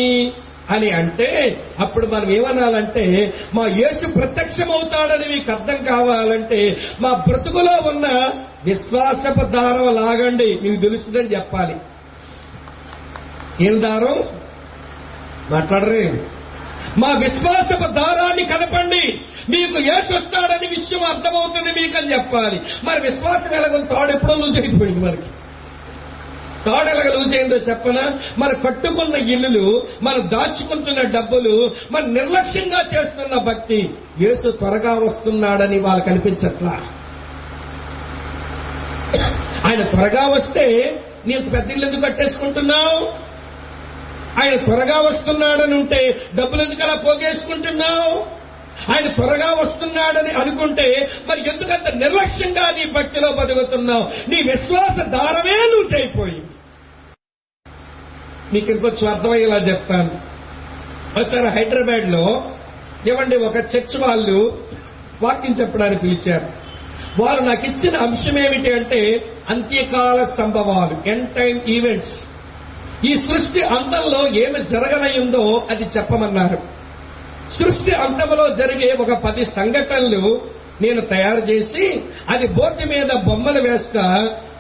అని అంటే అప్పుడు మనం ఏమనాలంటే మా యేసు ప్రత్యక్షమవుతాడని మీకు అర్థం కావాలంటే మా బ్రతుకులో ఉన్న విశ్వాసపు దారం లాగండి. మీకు తెలుస్తుందని చెప్పాలి. ఏం దారం? మాట్లాడరే. మా విశ్వాసపు దారాన్ని కలపండి. మీకు యేసు వస్తాడని విషయం అర్థమవుతుంది మీకు అని చెప్పాలి. మరి విశ్వాసం ఎలాగో తాడు ఎప్పుడో లూజ్ అయిపోయింది మనకి. తాడు లూజ్ అయిందో చెప్పనా? మన కట్టుకున్న ఇల్లులు మన దాచుకుంటున్న డబ్బులు మన నిర్లక్ష్యంగా చేస్తున్న భక్తి యేసు త్వరగా వస్తున్నాడని వాళ్ళకి కనిపించట్లా? ఆయన త్వరగా వస్తే నీకు పెద్ద ఇల్లు ఎందుకు కట్టేసుకుంటున్నావు? ఆయన త్వరగా వస్తున్నాడని ఉంటే డబ్బులు ఎందుకు అలా పోగేసుకుంటున్నావు? ఆయన త్వరగా వస్తున్నాడని అనుకుంటే మరి ఎందుకంత నిర్లక్ష్యంగా నీ భక్తిలో బతుకుతున్నావు? నీ విశ్వాస దారమే నువ్వు చేయిపోయింది మీకు ఇంకొంచెం అర్థమయ్యేలా చెప్తాను. ఒకసారి హైదరాబాద్లో ఇవ్వండి ఒక చర్చ్ వాళ్ళు వాక్యం చెప్పడానికి పిలిచారు. వారు నాకు ఇచ్చిన అంశం ఏమిటి అంటే అంత్యకాల సంభవాలు ఎండ్ టైమ్ ఈవెంట్స్ ఈ సృష్టి అంతంలో ఏమి జరగనయ్యిందో అది చెప్పమన్నారు. సృష్టి అంతంలో జరిగే ఒక పది సంఘటనలు నేను తయారు చేసి అది బోర్డు మీద బొమ్మలు వేస్తా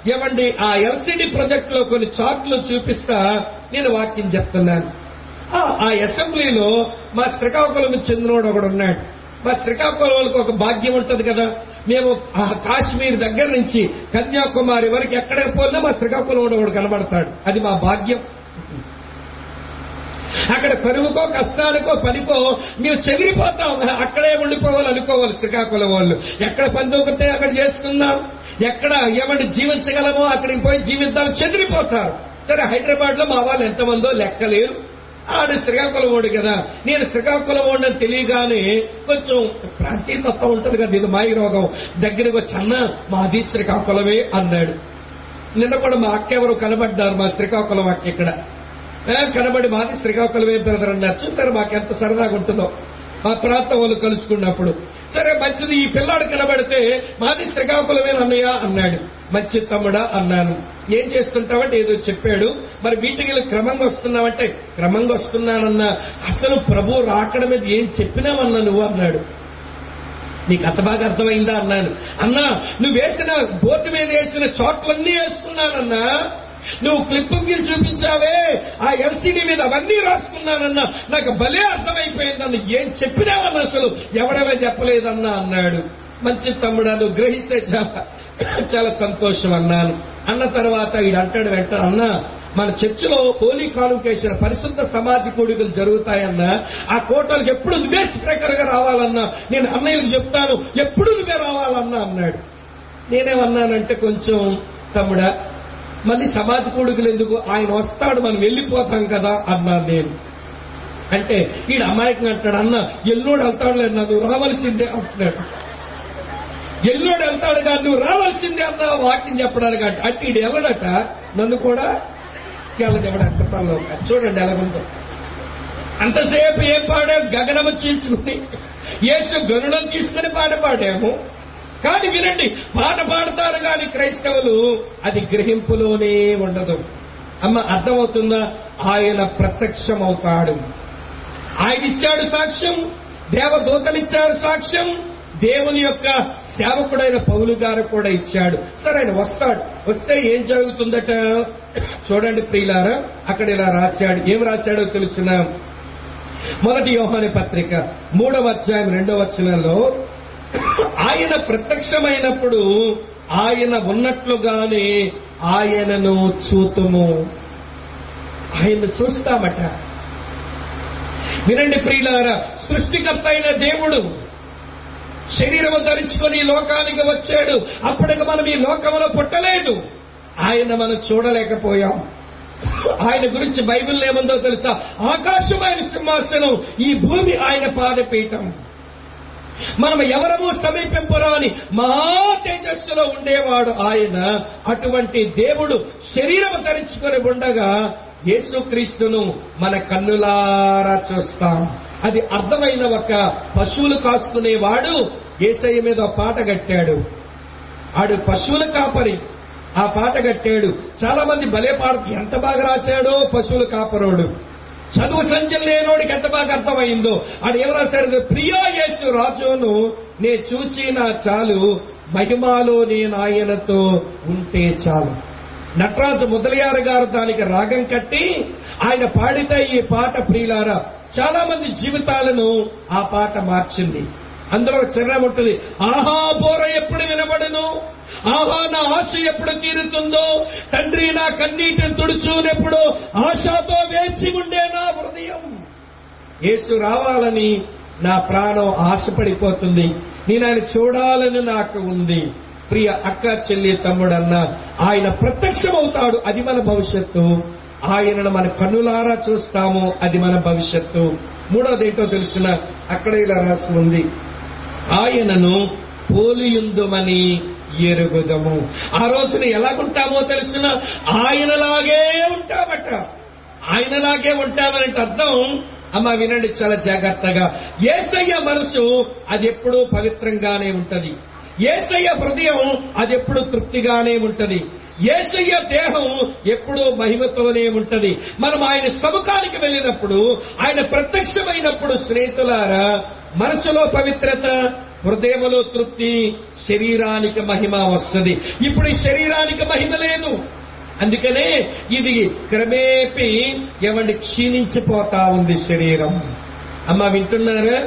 ఏమండి ఆ ఎల్సిడి ప్రాజెక్ట్లో కొన్ని చార్ట్లు చూపిస్తా నేను వాక్యం చెప్తున్నాను. ఆ, ఆ అసెంబ్లీలో మా శ్రీకాకుళం చెందినోడు ఒకడు ఉన్నాడు. మా శ్రీకాకుళం వాళ్ళకి ఒక భాగ్యం ఉంటుంది కదా. మేము ఆ కాశ్మీర్ దగ్గర నుంచి కన్యాకుమారి వరకు ఎక్కడికి పోయినా మా శ్రీకాకుళం ఒకడు కనబడతాడు. అది మా భాగ్యం. అక్కడ కరువుకో కష్టానికో పనికో మేము చెదిరిపోతాం. అక్కడే ఉండిపోవాలి అనుకోవాలి శ్రీకాకుళం వాళ్ళు. ఎక్కడ పని దొరికితే అక్కడ చేసుకుందాం. ఎక్కడ ఏమంటే జీవించగలమో? అక్కడికి పోయి జీవిద్దాం చెదిరిపోతారు. సరే హైదరాబాద్లో మా వాళ్ళు ఎంతమందో లెక్కలేరు. ఆడు శ్రీకాకుళం ఓడు కదా. నేను శ్రీకాకుళం ఓడని తెలియగానే కొంచెం ప్రాంతీయ తత్వం ఉంటుంది కదా ఇది మాయ రోగం. దగ్గరకు వచ్చన్న మాది శ్రీకాకుళమే అన్నాడు. నిన్న కూడా మా అక్క ఎవరు కనబడ్డారు మా శ్రీకాకుళం అక్క ఇక్కడ. కనబడి మాది శ్రీకాకుళమే బ్రదర్ అన్నారు. చూస్తారు మాకెంత సరదాగా ఉంటుందో? మా ప్రాంతం వాళ్ళు కలుసుకున్నప్పుడు సరే మంచిది ఈ పిల్లాడు కనబడితే మాది శ్రీకాకుళమే అన్నయ్య? అన్నాడు. మంచి తమ్ముడా అన్నాను. ఏం చేస్తుంటావంటే ఏదో చెప్పాడు. మరి మీటింగ్ వెళ్ళి క్రమంగా వస్తున్నావంటే? క్రమంగా వస్తున్నానన్నా అసలు ప్రభు రాకడ మీద ఏం చెప్పినావన్నా నువ్వు? అన్నాడు. నీకు అంత బాగా అర్థమైందా? అన్నాను. అన్నా నువ్వు వేసిన బోర్డు మీద వేసిన చోట్లన్నీ వేసుకున్నానన్నా నువ్వు క్లిప్పింగ్ చూపించావే ఆ ఎల్సీడీ మీద అవన్నీ రాసుకున్నానన్నా. నాకు భలే అర్థమైపోయిందన్న ఏం చెప్పినావన్న అసలు? ఎవడెలా చెప్పలేదన్నా అన్నాడు. మంచి తమ్ముడా నువ్వు గ్రహిస్తే చాలా. చాలా సంతోషం అన్నాను. అన్న తర్వాత ఈడు అంటాడు వెంటనే అన్నా మన చర్చిలో పోలీ కాన్వకేషన్ పరిశుద్ధ సమాజ కూడికలు జరుగుతాయన్నా. ఆ కోటలకు ఎప్పుడు నువ్వే స్పీకర్గా రావాలన్నా. నేను అన్నయ్యకు చెప్తాను ఎప్పుడు నువ్వే రావాలన్నా అన్నాడు. నేనేమన్నానంటే కొంచెం తమ్ముడా మళ్ళీ సమాజ కొడుకులు ఎందుకు? ఆయన వస్తాడు మనం వెళ్ళిపోతాం కదా అన్నాను నేను. అంటే ఈడు అమాయకం అంటాడు అన్న ఎల్లోడు వెళ్తాడు లేదు నాకు రావాల్సిందే అంటున్నాడు. ఎల్లోడు వెళ్తాడు కానీ నువ్వు రావాల్సిందే అన్న వాక్యం చెప్పడానికి అంట అంటే ఈడు ఎవడట? నన్ను కూడా వెళ్ళనివ్వడంట తనలో చూడండి ఎలాగుందో అంతసేపు ఏం పాడాం? గగనము చీల్చుకుని ఏసు గనులను తీసుకుని పాట పాడాము. కానీ వినండి పాట పాడతారు కానీ క్రైస్తవులు అది గ్రహింపులోనే ఉండదు. అమ్మ అర్థమవుతుందా? ఆయన ప్రత్యక్షమవుతాడు. ఆయన ఇచ్చాడు సాక్ష్యం దేవదూతలిచ్చారు సాక్ష్యం దేవుని యొక్క సేవకుడైన పౌలు గారు కూడా ఇచ్చాడు. సరే ఆయన వస్తాడు. వస్తే ఏం జరుగుతుందట? చూడండి ప్రియులారా అక్కడ ఇలా రాశాడు. ఏం రాశాడో తెలుసునా? మొదటి యోహాని పత్రిక మూడవ అధ్యాయం రెండవ వచనంలో ఆయన ప్రత్యక్షమైనప్పుడు ఆయన ఉన్నట్లుగానే ఆయనను చూతుము. ఆయన్ను చూస్తామట. వినండి ప్రియులారా సృష్టికర్త అయిన దేవుడు శరీరము ధరించుకొని లోకానికి వచ్చాడు. అప్పటికి మనం ఈ లోకంలో పుట్టలేదు. ఆయన మనం చూడలేకపోయాం. ఆయన గురించి బైబిల్ ఏముందో తెలుసా? ఆకాశం ఆయన సింహాసనం ఈ భూమి ఆయన పాదపీఠం. మనం ఎవరము సమీపింపరాని మహా తేజస్సులో ఉండేవాడు ఆయన. అటువంటి దేవుడు శరీరం ధరించుకొని ఉండగా యేసుక్రీస్తును మన కన్నులారా చూస్తాం. అది అర్థమైన ఒక పశువులు కాసుకునేవాడు ఏసయ్య మీద పాట కట్టాడు. ఆడు పశువుల కాపరి. ఆ పాట కట్టాడు. చాలా మంది భలే పాడు ఎంత బాగా రాశాడో పశువుల కాపరోడు. చదువు సంచం లేనోడికి ఎంత బాగా అర్థమైందో. అది ఏం రాశాడు? ప్రియా యేసు రాజును నే చూచినా చాలు మహిమాలో నేను ఆయనతో ఉంటే చాలు. నటరాజు ముదలియారు గారు దానికి రాగం కట్టి ఆయన పాడితే ఈ పాట ప్రియులారా చాలా మంది జీవితాలను ఆ పాట మార్చింది. అందులో చరణం ఉంటుంది ఆహా బోర ఎప్పుడు వినబడును? ఆహా నా ఆశ ఎప్పుడు తీరుతుందో? తండ్రి నా కన్నీటిని తుడుచునెప్పుడు ఆశతో వేచి ఉండే నా హృదయం. యేసు రావాలని నా ప్రాణం ఆశపడిపోతుంది. నేను ఆయన చూడాలని నాకు ఉంది. ప్రియ అక్క చెల్లి తమ్ముడన్న ఆయన ప్రత్యక్షమవుతాడు. అది మన భవిష్యత్తు. ఆయనను మన కన్నులారా చూస్తాము. అది మన భవిష్యత్తు. మూడోది ఏంటో తెలిసిన అక్కడ ఇలా రాసి ఉంది. ఆయనను పోలియుందుమని ఎరుగుదము. ఆ రోజున ఎలాగుంటామో తెలిసిన ఆయనలాగే ఉంటామట. ఆయనలాగే ఉంటామనంటే అర్థం? అమ్మ వినండి చాలా జాగ్రత్తగా. ఏసయ్య మనసు అది ఎప్పుడూ పవిత్రంగానే ఉంటది. ఏసయ్య హృదయం అది ఎప్పుడు తృప్తిగానే ఉంటది. ఏసయ్య దేహం ఎప్పుడూ మహిమతోనే ఉంటది. మనం ఆయన సముఖానికి వెళ్ళినప్పుడు ఆయన ప్రత్యక్షమైనప్పుడు స్నేహితులారా మనసులో పవిత్రత హృదయములో తృప్తి శరీరానికి మహిమ వస్తుంది. ఇప్పుడు ఈ శరీరానికి మహిమ లేదు. అందుకనే ఇది క్రమేపీ ఏమండి క్షీణించిపోతా ఉంది శరీరం. అమ్మ వింటున్నారా?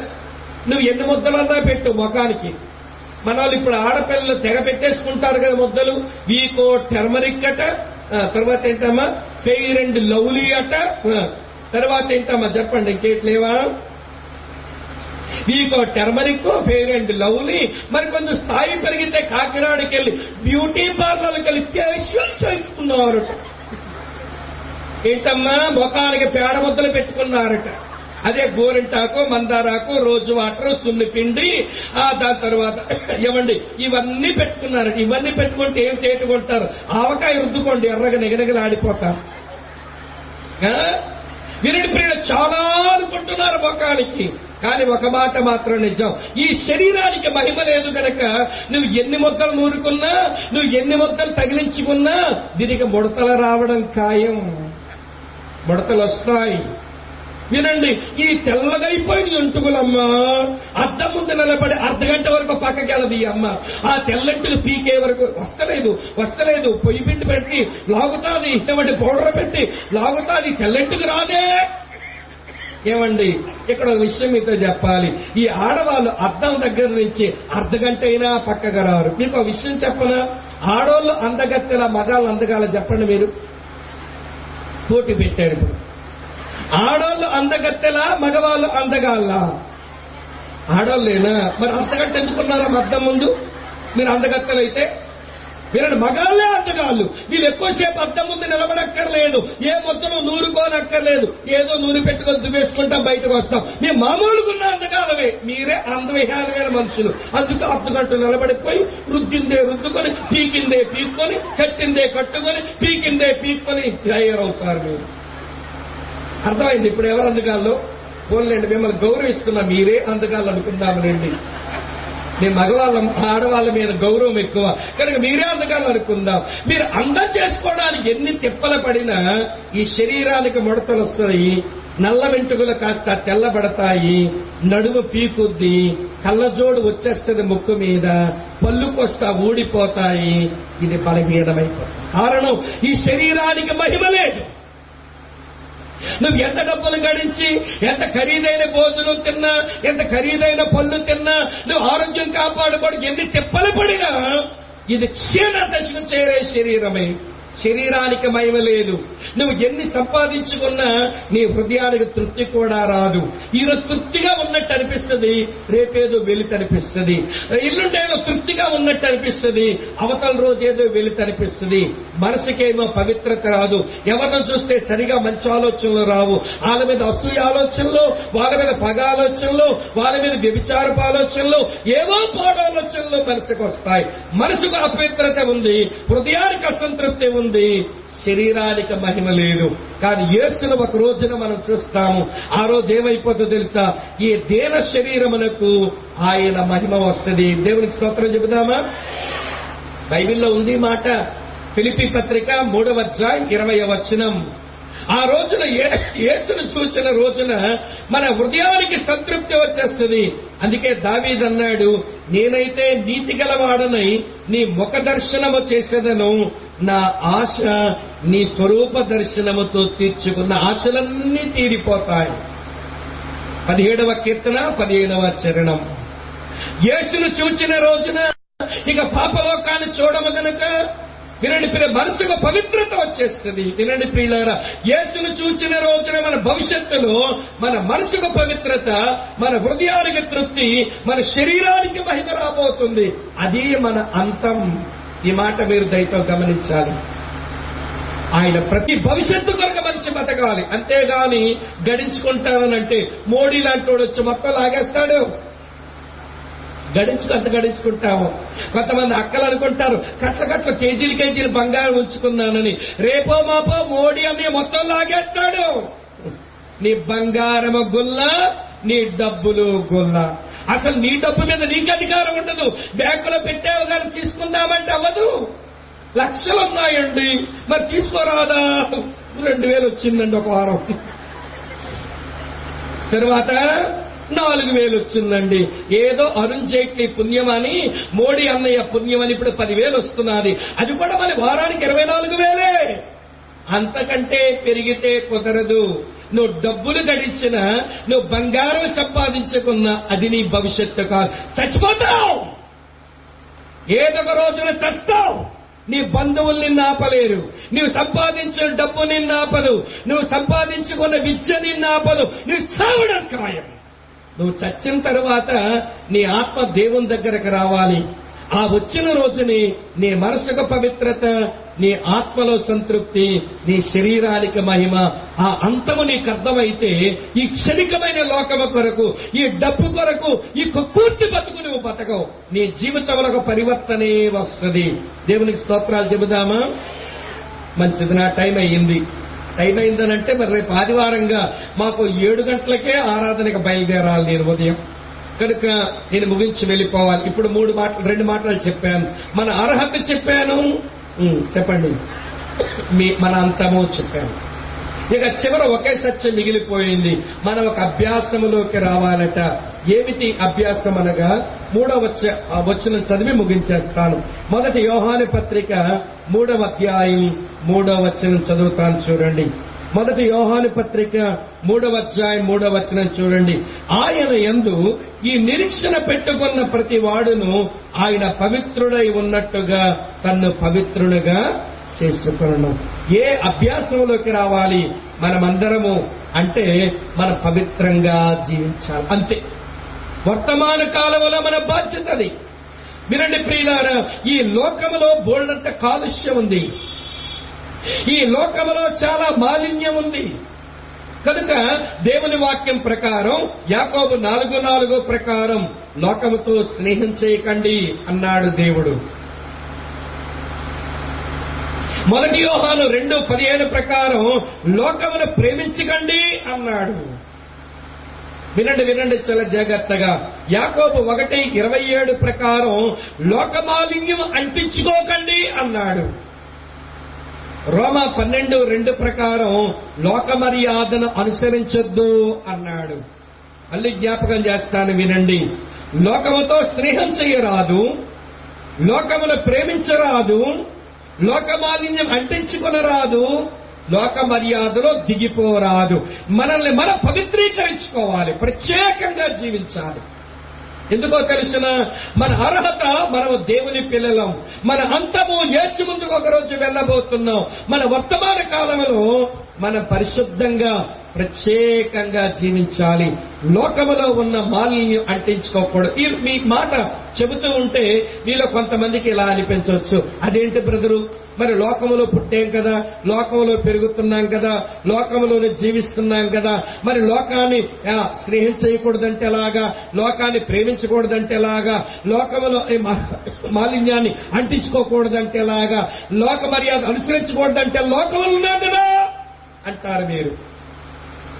నువ్వు ఎన్ని ముద్దలన్నా పెట్టు ముఖానికి. మన వాళ్ళు ఇప్పుడు ఆడపిల్లలు తెగ పెట్టేసుకుంటారు కదా ముద్దలు. వీకో టెర్మరిక్ అట తర్వాత ఏంటమ్మా? ఫెయిర్ అండ్ లవ్లీ అట. తర్వాత ఏంటమ్మా? చెప్పండి ఇంకేట్లేవా? Vicco turmeric Fair and Lovely మరి కొంచెం స్థాయి పెరిగితే కాకినాడకి వెళ్ళి బ్యూటీ పార్లర్కి వెళ్ళి ఫేషియల్ చేయించుకున్నారట. ఏంటమ్మా ముఖానికి పేడ ముద్దలు పెట్టుకున్నారట. అదే గోరింటాకు మందారాకు రోజు వాటర్ సున్ని పిండి ఆ దాని తర్వాత ఇవ్వండి ఇవన్నీ పెట్టుకున్నారు ఇవన్నీ పెట్టుకుంటే ఏం తేటుకుంటారు ఆవకాయ రుద్దుకోండి ఎర్రగా నిగనిగలాడిపోతారు. ఆ? వినడి ప్రియులు చాలా అనుకుంటున్నారు ముఖానికి కానీ ఒక మాట మాత్రం నిజం. ఈ శరీరానికి మహిమ లేదు గనక నువ్వు ఎన్ని ముద్దలు నూరుకున్నా నువ్వు ఎన్ని ముద్దలు తగిలించుకున్నా దీనికి ముడతలు రావడం ఖాయం. ముడతలు వస్తాయి. వినండి ఈ తెల్లగైపోయిన ఎంటుకులమ్మ అద్దం ముందు నిలబడి అర్ధ గంట వరకు పక్కకెళ్ళదు ఈ అమ్మ. ఆ తెల్లంటులు పీకే వరకు వస్తలేదు వస్తలేదు. పొయ్యి పిండి పెట్టి లాగుతాది ఇటువంటి పౌడర్ పెట్టి లాగుతాది తెల్లంటికి రాదే. ఏమండి ఇక్కడ ఒక విషయం మీతో చెప్పాలి. ఈ ఆడవాళ్ళు అద్దం దగ్గర నుంచి అర్ధ గంట అయినా పక్కకు రారు. మీకు ఒక విషయం చెప్పనా? ఆడవాళ్ళు అందగత్తెల మగాళ్ళు అందగాల చెప్పండి మీరు. పోటీ పెట్టారు ఇప్పుడు. ఆడవాళ్ళు అందగత్తెలా మగవాళ్ళు అందగాళ్ళ? ఆడోళ్ళేనా? మరి అంతగట్ట ఎందుకున్నారా అర్థం ముందు? మీరు అందగత్తెలైతే? వీళ్ళని మగాళ్ళే అందగాళ్ళు. వీళ్ళు ఎక్కువసేపు అద్దం ముందు నిలబడక్కర్లేదు. ఏ మొత్తము నూరుకోనక్కర్లేదు. ఏదో నూనె పెట్టుకొని దువ్వేసుకుంటాం బయటకు వస్తాం. మేము మామూలుగున్న అందగాలవే మీరే అందవిహారమైన మనుషులు. అందుకు అర్ధగంట నిలబడిపోయి రుద్దిందే రుద్దుకొని పీకిందే పీక్కొని కట్టిందే కట్టుకొని పీకిందే పీక్కొని తయారవుతారు మీరు. అర్థమైంది. ఇప్పుడు ఎవరు అందుకాల్లో పోన్లేండి మిమ్మల్ని గౌరవిస్తున్నా మీరే అందగాళ్ళు అనుకుందాములేండి మీ మగవాళ్ళ ఆడవాళ్ళ మీద గౌరవం ఎక్కువ. కనుక మీరే అందుకాలు అనుకుందాం. మీరు అందం చేసుకోవడానికి ఎన్ని తిప్పలు పడినా ఈ శరీరానికి ముడతలు వస్తాయి. నల్ల వెంట్రుకలు కాస్త తెల్లబడతాయి. నడుము పీకుద్ది. కళ్ళజోడు వచ్చేస్తుంది ముక్కు మీద. పళ్ళు కొస్తా ఊడిపోతాయి. ఇది బలహీనమైపోతుంది. కారణం ఈ శరీరానికి మహిమ లేదు. నువ్వు ఎంత డబ్బులు గడించి ఎంత ఖరీదైన భోజనం తిన్నా ఎంత ఖరీదైన పళ్ళు తిన్నా నువ్వు ఆరోగ్యం కాపాడుకోవడానికి ఎన్ని తిప్పలు పడినా ఇది క్షీణ దశకు చేరే శరీరమే. శరీరానికి మహిమ లేదు. నువ్వు ఎన్ని సంపాదించుకున్నా నీ హృదయానికి తృప్తి కూడా రాదు. ఈరోజు తృప్తిగా ఉన్నట్టు అనిపిస్తుంది రేపేదో వెలితి అనిపిస్తుంది. ఇల్లుంటేదో తృప్తిగా ఉన్నట్టు అనిపిస్తుంది అవతల రోజు ఏదో వెలితి అనిపిస్తుంది. మనసుకేమో పవిత్రత రాదు. ఎవరిని చూస్తే సరిగా మంచి ఆలోచనలు రావు. వాళ్ళ మీద అసూయ ఆలోచనలు వాళ్ళ మీద పగ ఆలోచనలు వాళ్ళ మీద వ్యభిచారపు ఆలోచనలు ఏవో పాడు ఆలోచనలు మనసుకు వస్తాయి. మనసుకు అపవిత్రత ఉంది హృదయానికి అసంతృప్తి ఉంది. శరీరానికి మహిమ లేదు. కానీ యేసును ఒక రోజున మనం చూస్తాము. ఆ రోజు ఏమైపోతుందో తెలుసా? ఈ దేన శరీరమునకు ఆయన మహిమ వస్తుంది. దేవునికి స్తోత్రం చెబుదామా? బైబిల్లో ఉంది మాట. ఫిలిపి పత్రిక మూడవ అధ్యాయం ఇరవై వచనం. ఆ రోజున యేసును చూచిన రోజున మన హృదయానికి సంతృప్తి వచ్చేస్తుంది. అందుకే దావీద్ అన్నాడు నేనైతే నీతి గలవాడనై నీ ముఖ దర్శనము చేసేదను. నా ఆశ నీ స్వరూప దర్శనముతో తీర్చుకున్న ఆశలన్నీ తీరిపోతాయి. పదిహేడవ కీర్తన పదిహేడవ చరణం. యేసును చూచిన రోజున ఇక పాపలోకాన్ని చూడము గనుక వినండి ప్రియ మనసుకు పవిత్రత వచ్చేస్తుంది. వినండి ప్రియులారా యేసును చూచిన రోజున మన భవిష్యత్తులో మన మనసుకు పవిత్రత మన హృదయానికి తృప్తి మన శరీరానికి మహిమ రాబోతుంది. అది మన అంతం. ఈ మాట మీరు దయతో గమనించాలి. ఆయన ప్రతి భవిష్యత్తు కొరకు మనిషి బతకాలి. అంతేగాని గడించుకుంటానంటే మోడీ లాంటి వాడు వచ్చి మొత్తం లాగేస్తాడు. గడించుకు అంత గడించుకుంటాము. కొంతమంది అక్కలు అనుకుంటారు కట్ల కట్ల కేజీలు కేజీలు బంగారం ఉంచుకున్నానని. రేపో మాపో మోడీ అని మొత్తం లాగేస్తాడు. నీ బంగారము గుల్ల నీ డబ్బులు గుల్ల. అసలు నీ డబ్బు మీద నీకు అధికారం ఉండదు. బ్యాంకులో పెట్టావు కానీ తీసుకుందామంటే అవ్వదు. లక్షలు ఉన్నాయండి మరి తీసుకోరాదా? రెండు వేలు వచ్చిందండి ఒక వారం. తర్వాత నాలుగు వేలు వచ్చిందండి. ఏదో అరుణ్ జైట్లీ పుణ్యమని మోడీ అన్నయ్య పుణ్యం అని ఇప్పుడు పదివేలు వస్తున్నది. అది కూడా మరి వారానికి ఇరవై నాలుగు వేలే. అంతకంటే పెరిగితే కుదరదు. నువ్వు డబ్బులు గడించిన నువ్వు బంగారం సంపాదించుకున్న అది నీ భవిష్యత్తు కాదు. చచ్చిపోతావు. ఏదొక రోజున చస్తావు. నీ బంధువులు నిన్ను ఆపలేరు. నువ్వు సంపాదించిన డబ్బు నిన్ను ఆపదు. నువ్వు సంపాదించుకున్న విద్య నిన్ను ఆపదు. నువ్వు చావడం ఖాయం. నువ్వు చచ్చిన తర్వాత నీ ఆత్మ దేవుని దగ్గరకు రావాలి. ఆ వచ్చిన రోజుని నీ మనసుకు పవిత్రత నీ ఆత్మలో సంతృప్తి నీ శరీరానికి మహిమ ఆ అంతము నీకు అర్థమైతే ఈ క్షణికమైన లోకము కొరకు ఈ డబ్బు కొరకు ఈ కుర్తి బతుకు నువ్వు బతకవు. నీ జీవితంలో ఒక పరివర్తనే వస్తుంది. దేవునికి స్తోత్రాలు చెబుదామా? మంచిది నా టైం అయ్యింది. టైం అయిందనంటే మరి రేపు ఆదివారంగా మాకు ఏడు గంటలకే ఆరాధనకు బయలుదేరాలి నేను ఉదయం. కనుక నేను ముగించి వెళ్ళిపోవాలి. ఇప్పుడు మూడు మాటలు రెండు మాటలు చెప్పాను. మన అర్హత చెప్పాను. చెప్పండి. మీ మన అంతము చెప్పాను. ఇక చివర ఒకే సత్యం మిగిలిపోయింది. మనం ఒక అభ్యాసములోకి రావాలట. ఏమిటి అభ్యాసం అనగా? మూడవ వచ్చిన చదివి ముగించేస్తాను. మొదటి యోహాని పత్రిక మూడవ అధ్యాయం మూడవ వచ్చిన చదువుతాను చూడండి. మొదటి యోహాను పత్రిక మూడవ అధ్యాయం మూడవ వచనం చూడండి. ఆయన యందు ఈ నిరీక్షణ పెట్టుకున్న ప్రతి వాడును ఆయన పవిత్రుడై ఉన్నట్టుగా తన్ను పవిత్రుడుగా చేసుకున్నాం. ఏ అభ్యాసంలోకి రావాలి? మనమందరము అంటే మన పవిత్రంగా జీవించాలి. అంతే. వర్తమాన కాలంలో మన బాధ్యత అది. వినండి ప్రియులారా ఈ లోకములో బోల్డంత కాలుష్యం ఉంది. ఈ లోకములో చాలా మాలిన్యం ఉంది. కనుక దేవుని వాక్యం ప్రకారం యాకోబు నాలుగు నాలుగు ప్రకారం లోకముతో స్నేహం చేయకండి అన్నాడు దేవుడు. మొదటి యోహాను రెండు పదిహేను ప్రకారం లోకమును ప్రేమించకండి అన్నాడు. వినండి వినండి చాలా జాగ్రత్తగా. యాకోబు ఒకటి ఇరవై ఏడు ప్రకారం లోకమాలిన్యం అంటించుకోకండి అన్నాడు. రోమా పన్నెండు రెండు ప్రకారం లోక మర్యాదను అనుసరించొద్దు అన్నాడు. మళ్ళీ జ్ఞాపకం చేస్తాను వినండి. లోకముతో స్నేహం చేయరాదు లోకమును ప్రేమించరాదు లోకమాలిన్యం అంటించుకునరాదు లోక మర్యాదలో దిగిపోరాదు. మనల్ని మనం పవిత్రీకరించుకోవాలి ప్రత్యేకంగా జీవించాలి. ఎందుకో తెలిసిన? మన అర్హత మనం దేవుని పిల్లలం. మన అంతము ఏసు ముందుకు ఒక రోజు వెళ్ళబోతున్నాం. మన వర్తమాన కాలంలో మనం పరిశుద్ధంగా ప్రత్యేకంగా జీవించాలి. లోకములో ఉన్న మాలిన్యం అంటించుకోకూడదు. ఈ మీ మాట చెబుతూ ఉంటే మీలో కొంతమందికి ఇలా అనిపించవచ్చు. అదేంటి బ్రదరు? మరి లోకములో పుట్టాం కదా లోకంలో పెరుగుతున్నాం కదా లోకములోనే జీవిస్తున్నాం కదా. మరి లోకాన్ని ఆ, స్నేహం చేయకూడదంటే ఎలాగా? లోకాన్ని ప్రేమించకూడదంటే ఎలాగా? లోకములో మా- మాలిన్యాన్ని అంటించుకోకూడదంటే ఎలాగా? లోక మర్యాద అనుసరించకూడదంటే లోకములు ఉన్నాం కదా అంటారు మీరు.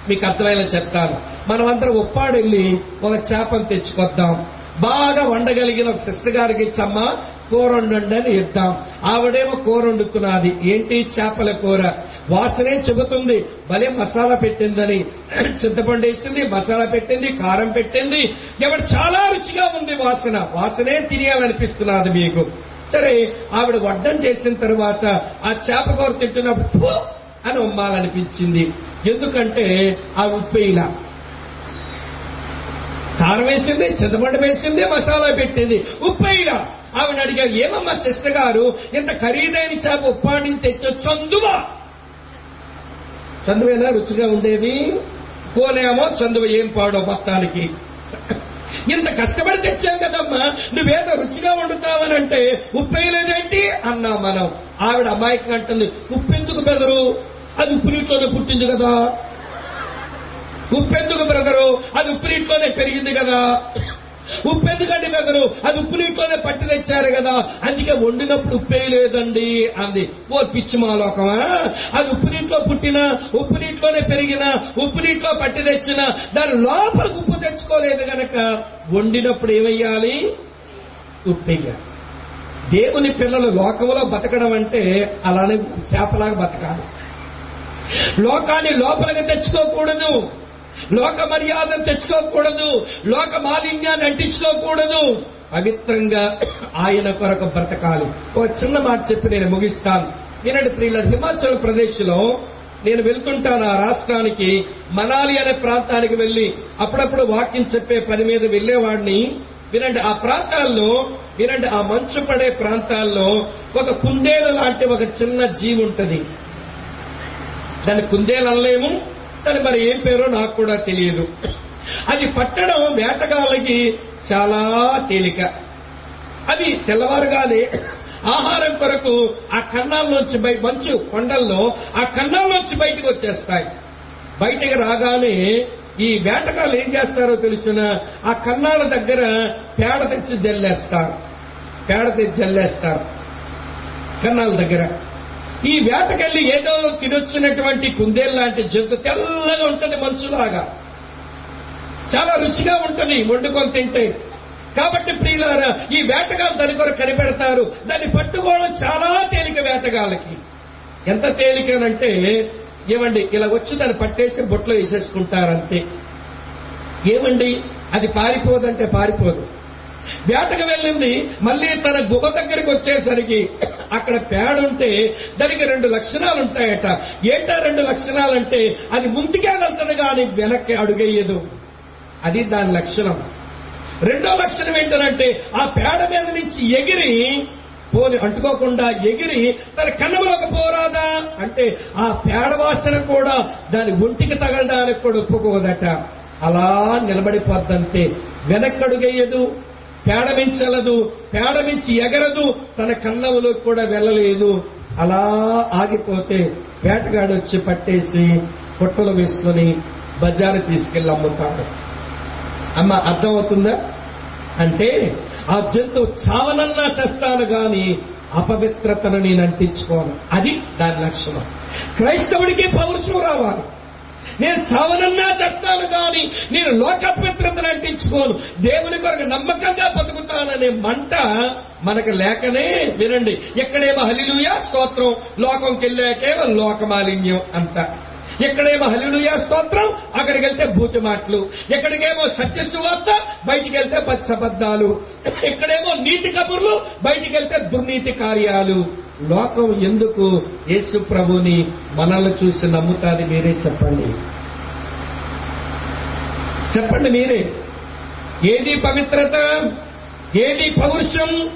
మీకు అర్థమయ్యేలా చెప్తాను. మనమందరం ఉప్పాడెళ్ళి ఒక చేపను తెచ్చుకొద్దాం. బాగా వండగలిగిన ఒక సిస్టర్ గారికి ఇచ్చమ్మా కూర వండండి అని ఇద్దాం ఆవిడేమో కూర వండుతున్నది ఏంటి చేపల కూర? వాసనే చెబుతుంది. భలే మసాలా పెట్టిందని. చింతపండు వేసింది మసాలా పెట్టింది కారం పెట్టింది. ఎవడు చాలా రుచిగా ఉంది వాసన. వాసనే తినేయాలనిపిస్తున్నది మీకు. సరే ఆవిడ వడ్డం చేసిన తర్వాత ఆ చేప కూర తింటున్నప్పుడు అని ఉమ్మాలనిపించింది. ఎందుకంటే ఆ ఉప్పు ఇలా. కారం వేసింది చింతపండు వేసింది మసాలా పెట్టింది. ఉప్పు ఆమెను ఆవిడ అడిగారు ఏమమ్మా సిస్టర్ గారు ఇంత ఖరీదైన చేప ఉప్పాడిని తెచ్చో చందువా? చందువేనా రుచిగా ఉండేవి పోనేమో చందువ ఏం పాడో మొత్తానికి. ఇంత కష్టపడి తెచ్చాం కదమ్మా నువ్వేదో రుచిగా వండుతావనంటే ఉప్పేయలేదేంటి అన్నా మనం. ఆవిడ అమాయకం అంటుంది ఉప్పెందుకు బెదరు అది ఉప్పు నీటిలోనే పుట్టింది కదా. ఉప్పెందుకు బ్రదరు? అది ఉప్పు నీటిలోనే పెరిగింది కదా. ఉప్పు ఎందుకండి బెదరు అది ఉప్పు నీటిలోనే పట్టి తెచ్చారు కదా. అందుకే వండినప్పుడు ఉప్పే లేదండి. అంది. ఓ పిచ్చి మాలోకమా? అది ఉప్పు నీటిలో పుట్టిన ఉప్పు నీటిలోనే పెరిగిన ఉప్పు నీటిలో పట్టి తెచ్చిన దాని లోపలికి ఉప్పు తెచ్చుకోలేదు గనక వండినప్పుడు ఏమయ్యాలి? ఉప్పేయాలి. దేవుని పిల్లలు లోకంలో బతకడం అంటే అలానే చేపలాగా బతకాలి. లోకాన్ని లోపలికి తెచ్చుకోకూడదు. లోక మర్యాదను తెచ్చుకోకూడదు. లోక మాలిన్యాన్ని అంటించుకోకూడదు. పవిత్రంగా ఆయన కొరకు బ్రతకాలి. ఓ చిన్న మాట చెప్పి నేను ముగిస్తాను. వినండి ప్రియుల హిమాచల్ ప్రదేశ్లో నేను వెళ్తుంటాను ఆ రాష్ట్రానికి మనాలి అనే ప్రాంతానికి వెళ్ళి అప్పుడప్పుడు వాక్యం చెప్పే పని మీద వెళ్ళేవాడిని వినండి ఆ ప్రాంతాల్లో వినండి ఆ మంచు పడే ప్రాంతాల్లో ఒక కుందేలు లాంటి ఒక చిన్న జీవి ఉంటుంది. దాని కుందేలు అనలేము దాని మరి ఏం పేరో నాకు కూడా తెలియదు. అది పట్టడం వేటగాళ్ళకి చాలా తేలిక. అది తెల్లవారుగానే ఆహారం కొరకు ఆ కన్నాల్లోంచి బయట మంచు కొండల్లో ఆ కన్నాల్లోంచి బయటకు వచ్చేస్తాయి. బయటకు రాగానే ఈ వేటకాలు ఏం చేస్తారో తెలుసిన? ఆ కన్నాల దగ్గర పేడ తెచ్చి జల్లేస్తారు. పేడ తెచ్చి జల్లేస్తారు కన్నాల దగ్గర. ఈ వేటకెళ్ళి ఏదో తినొచ్చినటువంటి కుందేలు లాంటి జంతు తెల్లగా ఉంటుంది మంచులాగా చాలా రుచిగా ఉంటుంది వండుకొని తింటే. కాబట్టి ప్రియులారా ఈ వేటగాళ్ళు దాని కొరకు కనిపెడతారు. దాన్ని పట్టుకోవడం చాలా తేలిక వేటగాళ్ళకి. ఎంత తేలికనంటే ఏమండి ఇలా వచ్చి దాన్ని పట్టేసి బొట్లో వేసేసుకుంటారంతే. ఏమండి అది పారిపోదంటే పారిపోదు. వేటకు వెళ్ళింది. మళ్ళీ తన గుహ దగ్గరికి వచ్చేసరికి అక్కడ పేడ ఉంటే దానికి రెండు లక్షణాలు ఉంటాయట ఏంటా రెండు లక్షణాలంటే అది ముందుకే వెళ్తుంది కానీ వెనక్కి అడుగయ్యదు అది దాని లక్షణం. రెండో లక్షణం ఏంటంటే ఆ పేడ మీద నుంచి ఎగిరి పోని అంటుకోకుండా ఎగిరి తన కన్నులోకి పోరాదా అంటే ఆ పేడ వాసన కూడా దాని ఒంటికి తగలడానికి కూడా ఒప్పుకోదట. అలా నిలబడిపోద్దంతే. వెనక్కడుగేయదు పేడమించలదు పేడమించి ఎగరదు తన కన్నములోకి కూడా వెళ్ళలేదు. అలా ఆగిపోతే వేటగాడు వచ్చి పట్టేసి పొట్టలు వేసుకొని బజారు తీసుకెళ్ళి అమ్ముతాడు. అమ్మ అర్థమవుతుందా? అంటే ఆ జంతువు చావనన్నా చేస్తాను గాని అపవిత్రతను నేను అంటించుకోను. అది దాని లక్షణం. క్రైస్తవుడికి పౌరుషం రావాలి. నేను చావనన్నా చేస్తాను కానీ నేను లోకపిత్రతను అంటించుకోను. దేవుని కొరకు నమ్మకంగా బతుకుతాననే మంట మనకు లేకనే వినండి. ఎక్కడేమో హలిలుయా స్తోత్రం. లోకంకెళ్ళాకేమో లోకమాలిన్యం అంత ఎక్కడేమో హలిలుయా స్తోత్రం అక్కడికి వెళ్తే బూతి మాటలు. ఎక్కడికేమో సత్య సువార్త బయటికి వెళ్తే పచ్చబద్దాలు. ఎక్కడేమో నీతి కబుర్లు బయటికి వెళ్తే దుర్నీతి కార్యాలు. లోకం ఎందుకు యేసు ప్రభుని మనల్ని చూసి నమ్ముతాది మీరే చెప్పండి. చెప్పండి మీరే. ఏది పవిత్రత? ఏది పౌరుషం?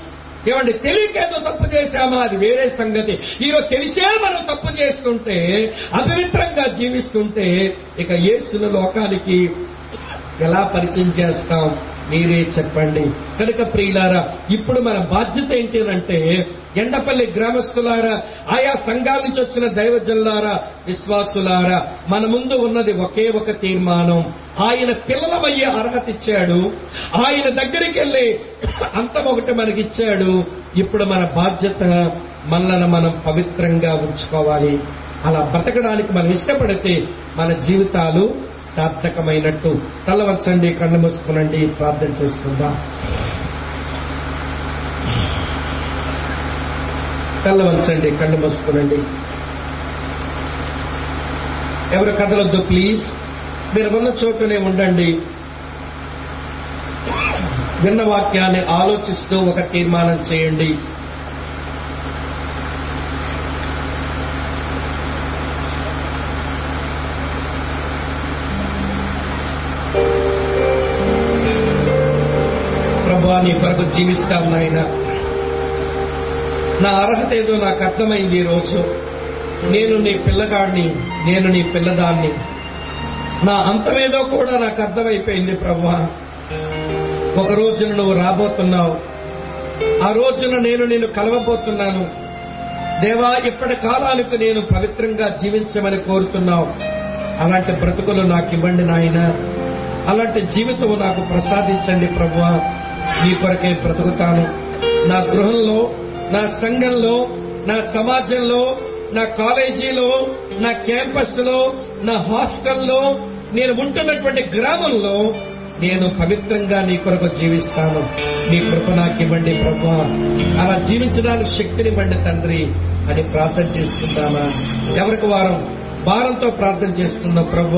ఏమండి తెలియకేదో తప్పు చేశామా? అది వేరే సంగతి. ఈరోజు తెలిసే మనం తప్పు చేస్తుంటే అపవిత్రంగా జీవిస్తుంటే ఇక యేసును లోకానికి ఎలా పరిచయం చేస్తాం? మీరే చెప్పండి. కనుక ప్రియులారా ఇప్పుడు మన బాధ్యత ఏంటి అంటే ఎండపల్లి గ్రామస్తులారా ఆయా సంఘాల నుంచి వచ్చిన దైవజనులారా విశ్వాసులారా మన ముందు ఉన్నది ఒకే ఒక తీర్మానం. ఆయన పిల్లలమయ్యే అర్హత ఇచ్చాడు. ఆయన దగ్గరికి వెళ్ళి అంతం ఒకటి మనకిచ్చాడు. ఇప్పుడు మన బాధ్యత మనలను మనం పవిత్రంగా ఉంచుకోవాలి. అలా బ్రతకడానికి మనం ఇష్టపడితే మన జీవితాలు సార్థకమైనట్టు తలవచ్చండి కళ్ళు మూసుకునండి ప్రార్థన చేసుకుందాం. కళ్ళు వంచండి కళ్ళు మూసుకునండి. ఎవరు కదలొద్దు ప్లీజ్. మీరు ఉన్న చోటునే ఉండండి. విన్న వాక్యాన్ని ఆలోచిస్తూ ఒక తీర్మానం చేయండి. కొరకు జీవిస్తాం నాయన నా అర్హత ఏదో నాకు అర్థమైంది ఈ రోజు. నేను నీ పిల్లగాడిని నేను నీ పిల్లదాన్ని. నా అంతమేదో కూడా నాకు అర్థమైపోయింది ప్రభా ఒక రోజున నువ్వు రాబోతున్నావు. ఆ రోజున నేను నేను కలవబోతున్నాను. దేవా ఇప్పటి కాలానికి నేను పవిత్రంగా జీవించమని కోరుతున్నావు. అలాంటి బ్రతుకులు నాకు ఇవ్వండి నాయన. అలాంటి జీవితం నాకు ప్రసాదించండి ప్రభువా నీ కొరకే బ్రతుకుతాను. నా గృహంలో నా సంఘంలో నా సమాజంలో నా కాలేజీలో నా క్యాంపస్లో నా హాస్టల్లో నేను ఉంటున్నటువంటి గ్రామంలో నేను పవిత్రంగా నీ కొరకు జీవిస్తాను. నీ కృప నాకు ఇవ్వండి ప్రభు. అలా జీవించడానికి శక్తినివ్వండి తండ్రి అని ప్రార్థన చేసుకుందామా ఎవరికి వారం? భారంతో ప్రార్థన చేస్తున్న ప్రభు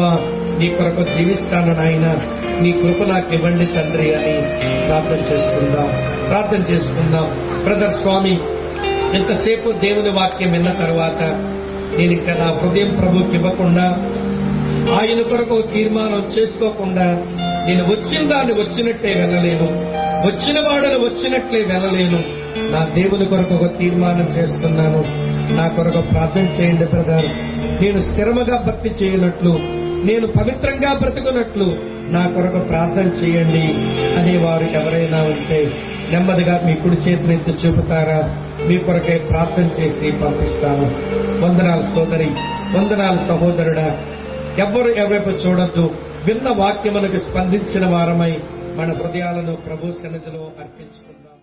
నీ కొరకు జీవిస్తాను నాయన. నీ కృప నాకు ఇవ్వండి తండ్రి అని ప్రార్థన చేసుకుందాం. ప్రార్థన చేసుకుందాం. బ్రదర్ స్వామి ఎంతసేపు దేవుని వాక్యం విన్న తర్వాత నేను ఇంకా నా హృదయం ప్రభుకి ఇవ్వకుండా ఆయన కొరకు తీర్మానం చేసుకోకుండా నేను వచ్చిన దాన్ని వచ్చినట్టే వెళ్ళలేను. వచ్చిన వాడని వచ్చినట్లే వెళ్ళలేను. నా దేవుని కొరకు ఒక తీర్మానం చేస్తున్నాను. నా కొరకు ప్రార్థన చేయండి బ్రదర్. నేను స్థిరముగా భక్తి చేయనట్లు నేను పవిత్రంగా బ్రతుకున్నట్లు నా కొరకు ప్రార్థన చేయండి అని వారు ఎవరైనా ఉంటే నెమ్మదిగా మీ కుడి చేతిని ఎత్తి చూపుతారా? మీ కొరకే ప్రార్థన చేసి పంపిస్తాను. వందనాలు సోదరి వందనాలు సహోదరుడా ఎవ్వరు ఎవరైపు చూడద్దు. విన్న వాక్యములకు స్పందించిన వారమై మన హృదయాలను ప్రభు సన్నిధిలో అర్పించుకుందాం.